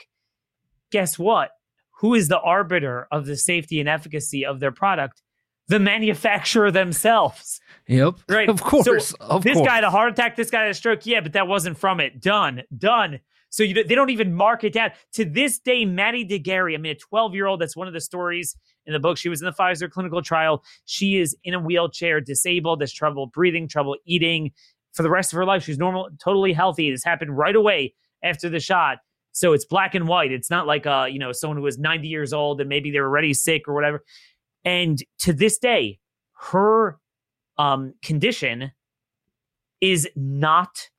Guess what? Who is the arbiter of the safety and efficacy of their product? The manufacturer themselves. Yep. Right. Of course. So of this course. guy had a heart attack. This guy had a stroke. Yeah, but that wasn't from it. Done. Done. So you, they don't even mark it down. To this day, Maddie de Garay, I mean, a 12 year old, that's one of the stories in the book. She was in the Pfizer clinical trial. She is in a wheelchair, disabled, has trouble breathing, trouble eating. For the rest of her life, she's normal, totally healthy. This happened right away after the shot. So it's black and white. It's not like uh, you know, someone who was 90 years old and maybe they were already sick or whatever. And to this day, her um, condition is not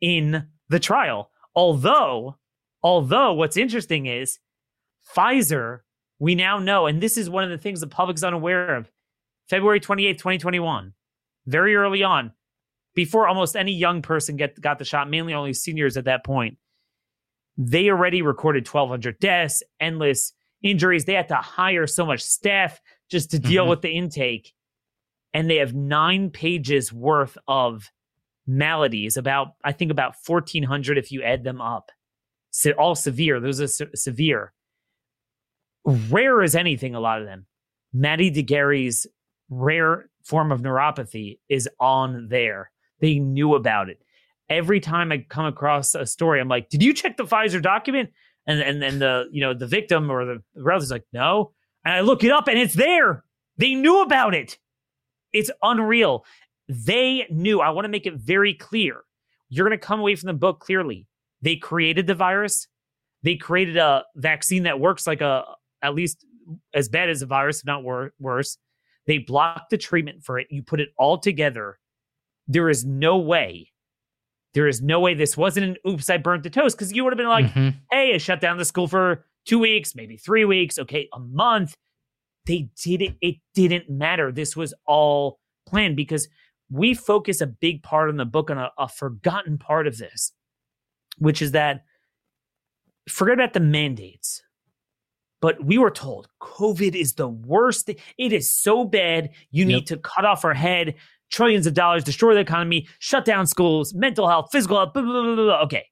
in the trial. Although, although what's interesting is Pfizer, we now know, and this is one of the things the public's unaware of. February 28th, 2021, very early on, before almost any young person get got the shot, mainly only seniors at that point, they already recorded 1,200 deaths, endless injuries. They had to hire so much staff just to deal mm-hmm. with the intake. And they have nine pages worth of maladies, about I think about 1400 if you add them up. So all severe. Those are se- severe. Rare as anything, a lot of them. Maddie de Garay's rare form of neuropathy is on there. They knew about it. Every time I come across a story, I'm like, "Did you check the Pfizer document?" And and then the you know the victim or the relative's like, "No." And I look it up, and it's there. They knew about it. It's unreal. They knew, I want to make it very clear. You're going to come away from the book clearly. They created the virus. They created a vaccine that works like a, at least as bad as a virus, if not wor- worse. They blocked the treatment for it. You put it all together. There is no way, there is no way this wasn't an oops, I burnt the toast. Because you would have been like, mm-hmm. hey, I shut down the school for two weeks, maybe three weeks, okay, a month. They did it. It didn't matter. This was all planned because we focus a big part in the book on a, a forgotten part of this, which is that forget about the mandates. But we were told COVID is the worst. It is so bad. You need to cut off our head. trillions of dollars, destroy the economy, shut down schools, mental health, physical health. Blah, blah, blah, okay.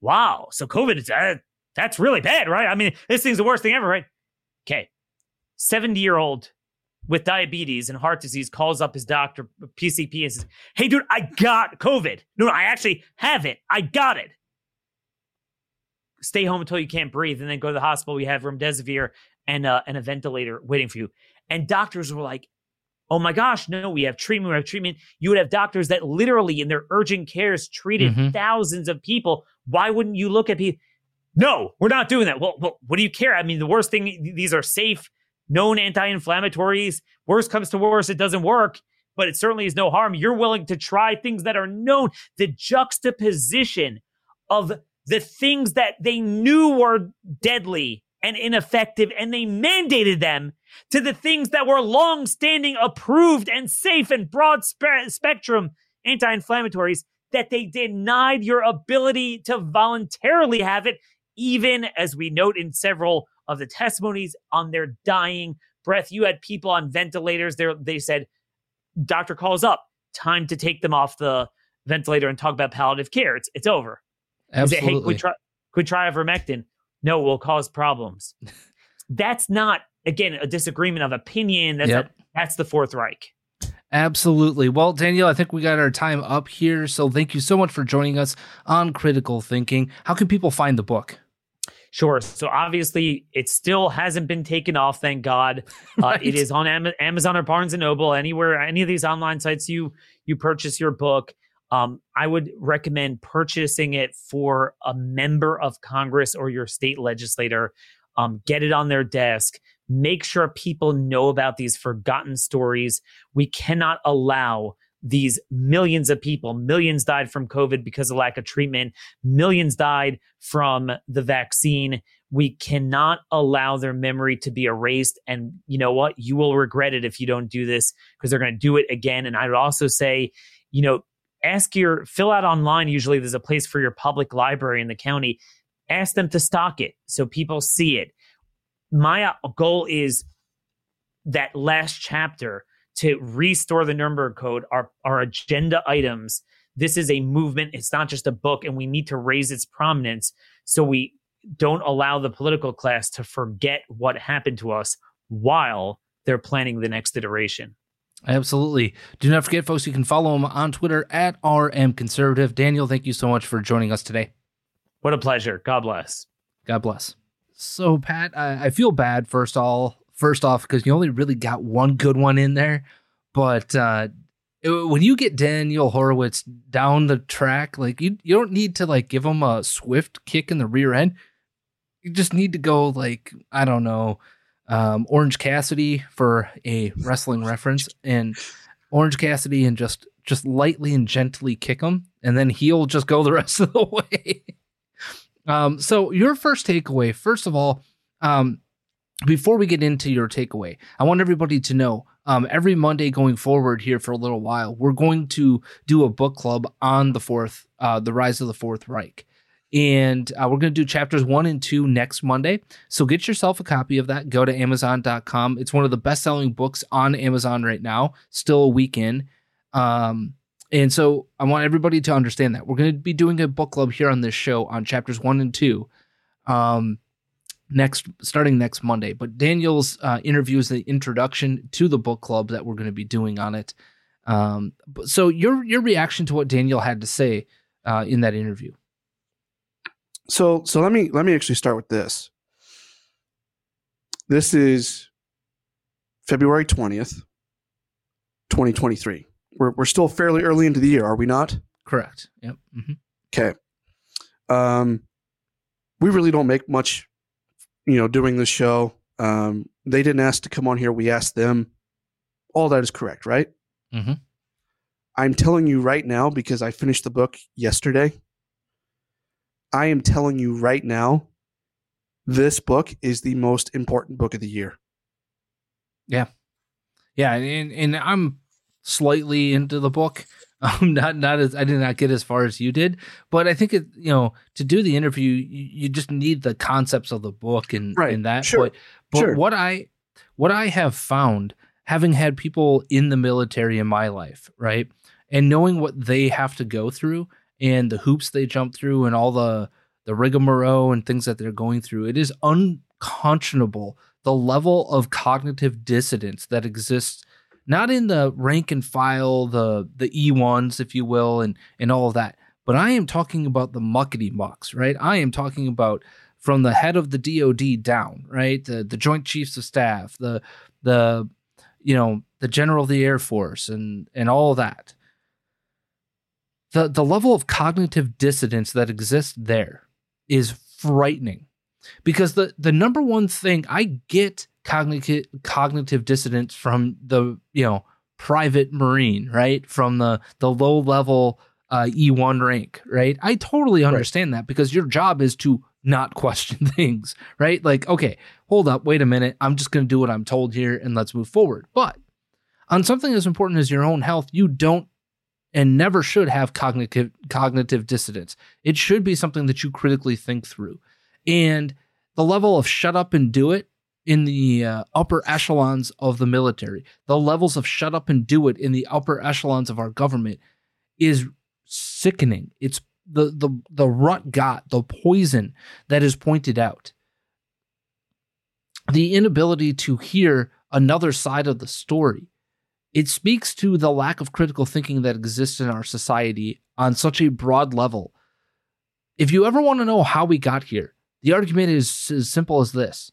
Wow. So COVID is uh, that's really bad, right? I mean, this thing's the worst thing ever, right? Okay. 70 year old with diabetes and heart disease calls up his doctor, PCP, and says, Hey, dude, I got COVID. No, no, I actually have it. I got it. Stay home until you can't breathe and then go to the hospital. We have remdesivir and, uh, and a ventilator waiting for you. And doctors were like, Oh my gosh, no, we have treatment, we have treatment. You would have doctors that literally in their urgent cares treated Mhm. thousands of people. Why wouldn't you look at people? No, we're not doing that. Well, well, what do you care? I mean, the worst thing, these are safe, known anti inflammatories. Worst comes to worst, it doesn't work, but it certainly is no harm. You're willing to try things that are known. The juxtaposition of the things that they knew were deadly and ineffective, and they mandated them to the things that were long standing, approved, and safe and broad spe- spectrum anti inflammatories that they denied your ability to voluntarily have it, even as we note in several of the testimonies on their dying breath. You had people on ventilators. There, they said, doctor calls up, time to take them off the ventilator and talk about palliative care. It's it's over. They say, hey, Absolutely. could we try, could we try ivermectin? No, will cause problems. That's not again a disagreement of opinion. That's Yep. a, that's the Fourth Reich. Absolutely. Well, Danielle, I think we got our time up here. So thank you so much for joining us on Critical Thinking. How can people find the book? Sure. So obviously, it still hasn't been taken off. Thank God. Uh, Right. It is on Am- Amazon or Barnes and Noble, anywhere, any of these online sites you you purchase your book. Um, I would recommend purchasing it for a member of Congress or your state legislator. Um, get it on their desk. Make sure people know about these forgotten stories. We cannot allow these millions of people, millions died from COVID because of lack of treatment, millions died from the vaccine. We cannot allow their memory to be erased. And you know what? You will regret it if you don't do this because they're going to do it again. And I would also say, you know, ask your fill out online. Usually there's a place for your public library in the county. Ask them to stock it so people see it. My uh, goal is that last chapter to restore the Nuremberg Code, our, our agenda items. This is a movement. It's not just a book, and we need to raise its prominence so we don't allow the political class to forget what happened to us while they're planning the next iteration. Absolutely. Do not forget, folks, you can follow him on Twitter at RM Conservative. Daniel, thank you so much for joining us today. What a pleasure. God bless. God bless. So, Pat, I, I feel bad first of all first off because you only really got one good one in there, but uh, it- when you get Daniel Horowitz down the track, like you you don't need to like give him a swift kick in the rear end. You just need to go like I don't know, um, Orange Cassidy for a wrestling reference, and Orange Cassidy and just just lightly and gently kick him, and then he'll just go the rest of the way. Um, so your first takeaway, first of all, um, before we get into your takeaway, I want everybody to know um, every Monday going forward here for a little while, we're going to do a book club on the fourth, uh, the rise of the Fourth Reich. And uh, we're going to do chapters one and two next Monday. So get yourself a copy of that. Go to Amazon.com. It's one of the best selling books on Amazon right now, still a week in. Um, and so I want everybody to understand that we're going to be doing a book club here on this show on chapters one and two. Um, next starting next Monday. But Daniel's uh, interview is the introduction to the book club that we're going to be doing on it. Um, so your your reaction to what Daniel had to say uh, in that interview? So so let me let me actually start with this. This is February 20th, 2023. We're we're still fairly early into the year, are we not? Correct. Yep. hmm Okay. Um we really don't make much you know doing the show. Um they didn't ask to come on here, we asked them. All that is correct, right? Mm-hmm. I'm telling you right now because I finished the book yesterday. I am telling you right now this book is the most important book of the year. Yeah, yeah, and and I'm slightly into the book. Um, not not as I did not get as far as you did, but I think it you know to do the interview you, you just need the concepts of the book and Right. and that. Sure. But but Sure. what I what I have found having had people in the military in my life, right? And knowing what they have to go through and the hoops they jump through and all the the rigmarole and things that they're going through, it is unconscionable the level of cognitive dissonance that exists not in the rank and file, the the E1s, if you will, and and all of that. But I am talking about the muckety mucks, right? I am talking about from the head of the DoD down, right? The the Joint Chiefs of Staff, the the you know the General of the Air Force, and and all that. The the level of cognitive dissonance that exists there is frightening, because the the number one thing I get cognitive cognitive dissonance from the you know private marine right? From the the low level uh, E1 rank right? I totally understand right. that because your job is to not question things right? Like okay hold up wait a minute. I'm just going to do what I'm told here and let's move forward. But on something as important as your own health you don't and never should have cognitive cognitive dissonance. It should be something that you critically think through. And the level of shut up and do it in the uh, upper echelons of the military, the levels of shut up and do it in the upper echelons of our government is sickening. It's the the the rut got the poison that is pointed out. The inability to hear another side of the story. It speaks to the lack of critical thinking that exists in our society on such a broad level. If you ever want to know how we got here, the argument is as simple as this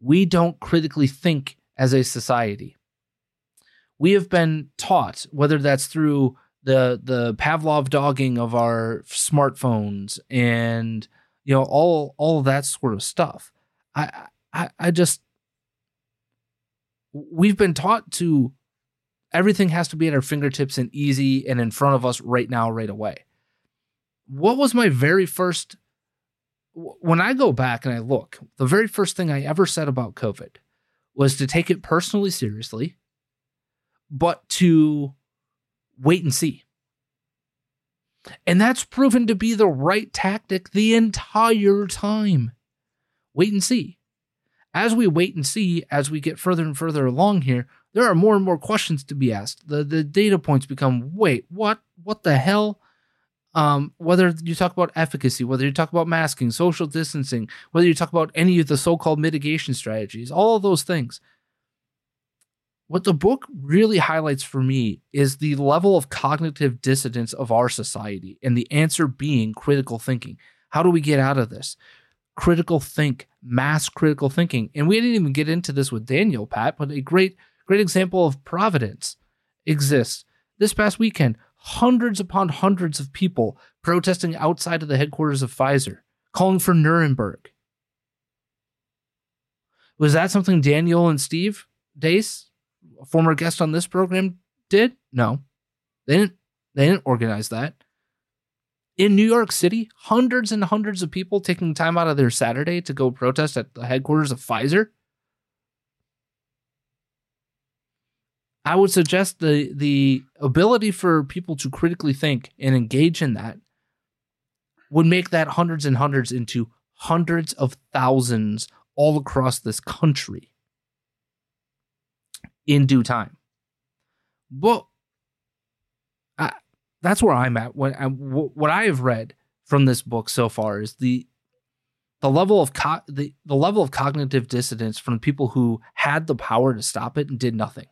we don't critically think as a society. We have been taught, whether that's through the the Pavlov dogging of our smartphones and you know all all that sort of stuff. I I, I just we've been taught to everything has to be at our fingertips and easy and in front of us right now, right away. What was my very first when I go back and I look, the very first thing I ever said about COVID was to take it personally seriously, but to wait and see. And that's proven to be the right tactic the entire time. Wait and see. As we wait and see, as we get further and further along here, there are more and more questions to be asked. The the data points become wait, what? What the hell? Um, whether you talk about efficacy, whether you talk about masking, social distancing, whether you talk about any of the so called mitigation strategies, all of those things. What the book really highlights for me is the level of cognitive dissonance of our society, and the answer being critical thinking. How do we get out of this? Critical think, mass critical thinking. And we didn't even get into this with Daniel, Pat, but a great, great example of Providence exists. This past weekend, hundreds upon hundreds of people protesting outside of the headquarters of Pfizer, calling for Nuremberg. Was that something Daniel and Steve Deace, a former guest on this program, did? No. They didn't they didn't organize that. In New York City, hundreds and hundreds of people taking time out of their Saturday to go protest at the headquarters of Pfizer. I would suggest the the ability for people to critically think and engage in that would make that hundreds and hundreds into hundreds of thousands all across this country in due time. But I, that's where I'm at. When I, what I have read from this book so far is the the level of co- the the level of cognitive dissonance from people who had the power to stop it and did nothing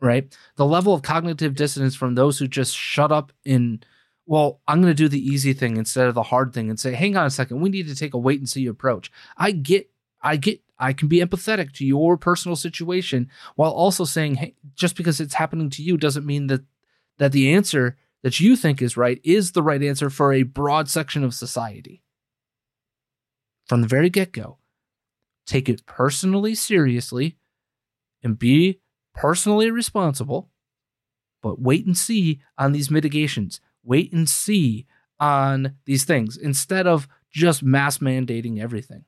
right? The level of cognitive dissonance from those who just shut up in, well, I'm going to do the easy thing instead of the hard thing and say, hang on a second, we need to take a wait and see approach. I get, I get, I can be empathetic to your personal situation while also saying, hey, just because it's happening to you doesn't mean that that the answer that you think is right is the right answer for a broad section of society. From the very get go, take it personally seriously and be personally responsible, but wait and see on these mitigations. Wait and see on these things instead of just mass mandating everything.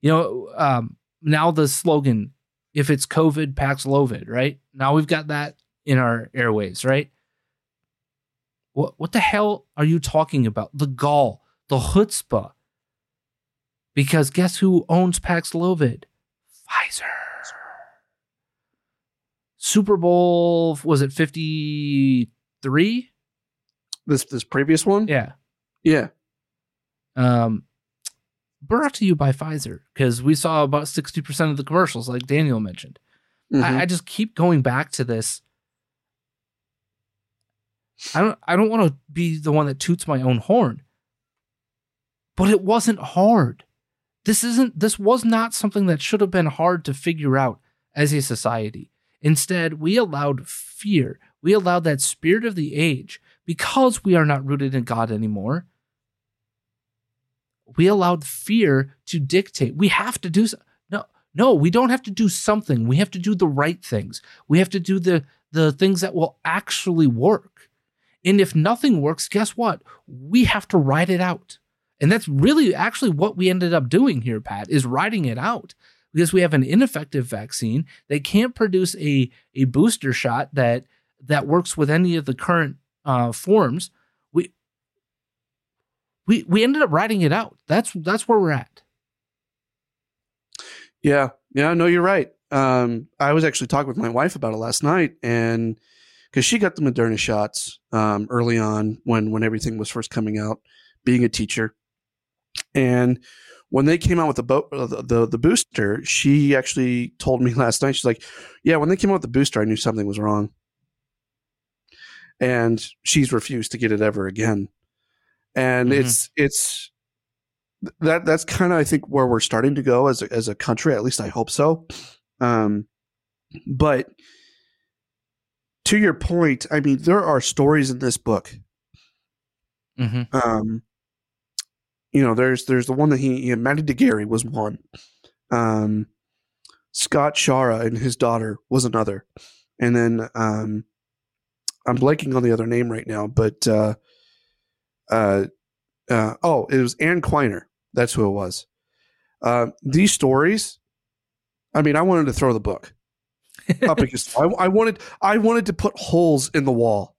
You know, um, now the slogan, if it's COVID, Paxlovid, right? Now we've got that in our airways, right? What, what the hell are you talking about? The gall, the chutzpah. Because guess who owns Paxlovid? Pfizer. Super Bowl was it 53? This this previous one? Yeah. Yeah. Um brought to you by Pfizer because we saw about 60% of the commercials like Daniel mentioned. Mhm. I, I just keep going back to this. I don't I don't want to be the one that toots my own horn. But it wasn't hard. This isn't this was not something that should have been hard to figure out as a society. Instead, we allowed fear. We allowed that spirit of the age because we are not rooted in God anymore. We allowed fear to dictate. We have to do so- no no, we don't have to do something. We have to do the right things. We have to do the the things that will actually work. And if nothing works, guess what? We have to ride it out. And that's really actually what we ended up doing here, Pat, is riding it out because we have an ineffective vaccine that can't produce a, a booster shot that that works with any of the current uh, forms. We we we ended up writing it out. That's that's where we're at. Yeah, yeah, no, you're right. Um, I was actually talking with my wife about it last night, and because she got the Moderna shots um, early on when when everything was first coming out, being a teacher, and when they came out with the, bo- uh, the the the booster, she actually told me last night. She's like, "Yeah, when they came out with the booster, I knew something was wrong," and she's refused to get it ever again. And Mhm. it's it's that that's kind of I think where we're starting to go as a, as a country. At least I hope so. Um, but to your point, I mean, there are stories in this book. Mm-hmm. Um, you know, there's there's the one that he, he Maddie de Garay was one. Um, Scott Schara and his daughter was another, and then um, I'm blanking on the other name right now, but uh, uh, uh, oh, it was Ann Quiner. That's who it was. Uh, these stories, I mean, I wanted to throw the book up against. I, I wanted, I wanted to put holes in the wall.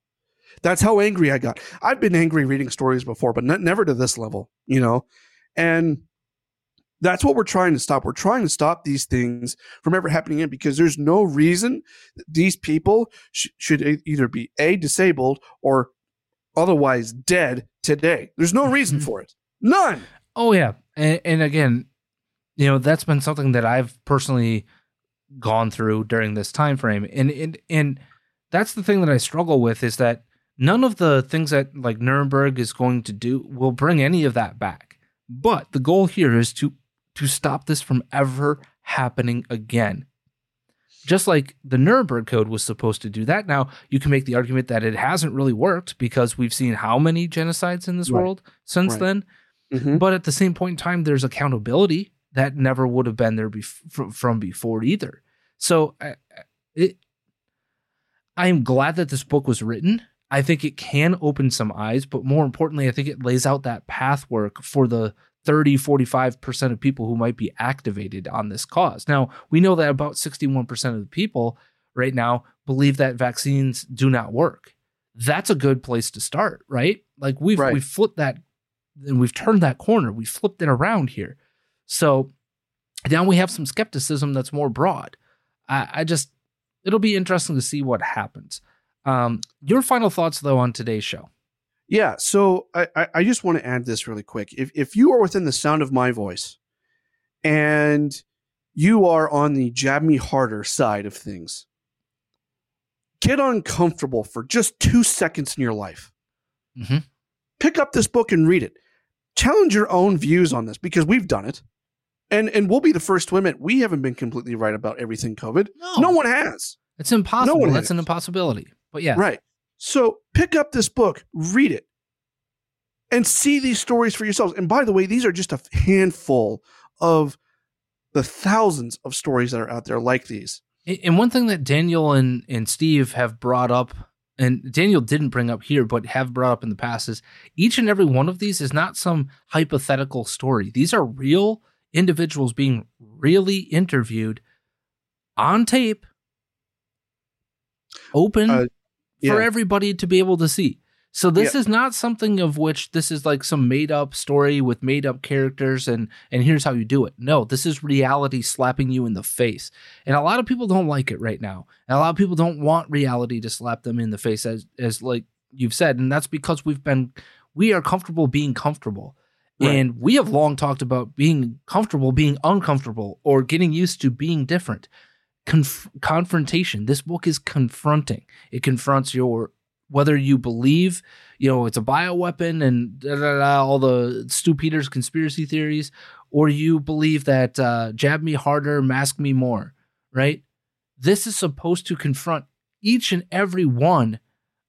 That's how angry I got. I've been angry reading stories before, but ne- never to this level, you know. And that's what we're trying to stop. We're trying to stop these things from ever happening again because there's no reason these people sh- should either be a disabled or otherwise dead today. There's no reason mm-hmm. for it. None. Oh yeah, and, and again, you know that's been something that I've personally gone through during this time frame, and and and that's the thing that I struggle with is that none of the things that like Nuremberg is going to do will bring any of that back. But the goal here is to to stop this from ever happening again. Just like the Nuremberg Code was supposed to do that. Now, you can make the argument that it hasn't really worked because we've seen how many genocides in this Right. world since Right. then. Mhm. But at the same point in time, there's accountability that never would have been there bef- from before either. So I- I- it, I am glad that this book was written. I think it can open some eyes, but more importantly, I think it lays out that path work for the 30, 45% of people who might be activated on this cause. Now, we know that about 61% of the people right now believe that vaccines do not work. That's a good place to start, right? Like we've Right. we've flipped that and we've turned that corner. We flipped it around here. So now we have some skepticism that's more broad. I, I just it'll be interesting to see what happens. Um, your final thoughts though on today's show. Yeah. So I, I, just want to add this really quick. If if you are within the sound of my voice and you are on the jab me harder side of things, get uncomfortable for just two seconds in your life. Mhm. Pick up this book and read it. Challenge your own views on this because we've done it. And and we'll be the first to admit we haven't been completely right about everything COVID. No. no one has. It's impossible. one That's an impossibility. But yeah, Right. So pick up this book, read it, and see these stories for yourselves. And by the way, these are just a handful of the thousands of stories that are out there like these. And one thing that Daniel and, and Steve have brought up, and Daniel didn't bring up here, but have brought up in the past, is each and every one of these is not some hypothetical story. These are real individuals being really interviewed on tape, open Uh, for yeah. everybody to be able to see. So this Yeah. is not something of which this is like some made up story with made up characters and and here's how you do it. No, this is reality slapping you in the face. And a lot of people don't like it right now. And a lot of people don't want reality to slap them in the face as as like you've said and that's because we've been we are comfortable being comfortable. Right. And we have long talked about being comfortable being uncomfortable or getting used to being different. Conf- confrontation. This book is confronting. It confronts your whether you believe, you know, it's a bioweapon and da, da, da, all the Stew Peters conspiracy theories, or you believe that uh, jab me harder, mask me more, right? This is supposed to confront each and every one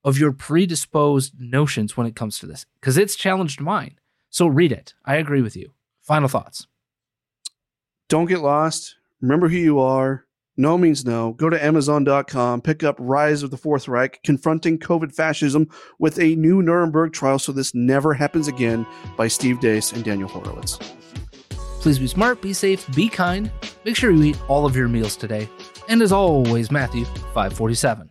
of your predisposed notions when it comes to this, because it's challenged mine. So read it. I agree with you. Final thoughts. Don't get lost. Remember who you are. No means no. Go to Amazon.com, pick up Rise of the Fourth Reich, confronting COVID fascism with a new Nuremberg trial so this never happens again by Steve Deace and Daniel Horowitz. Please be smart, be safe, be kind. Make sure you eat all of your meals today. And as always, Matthew 547.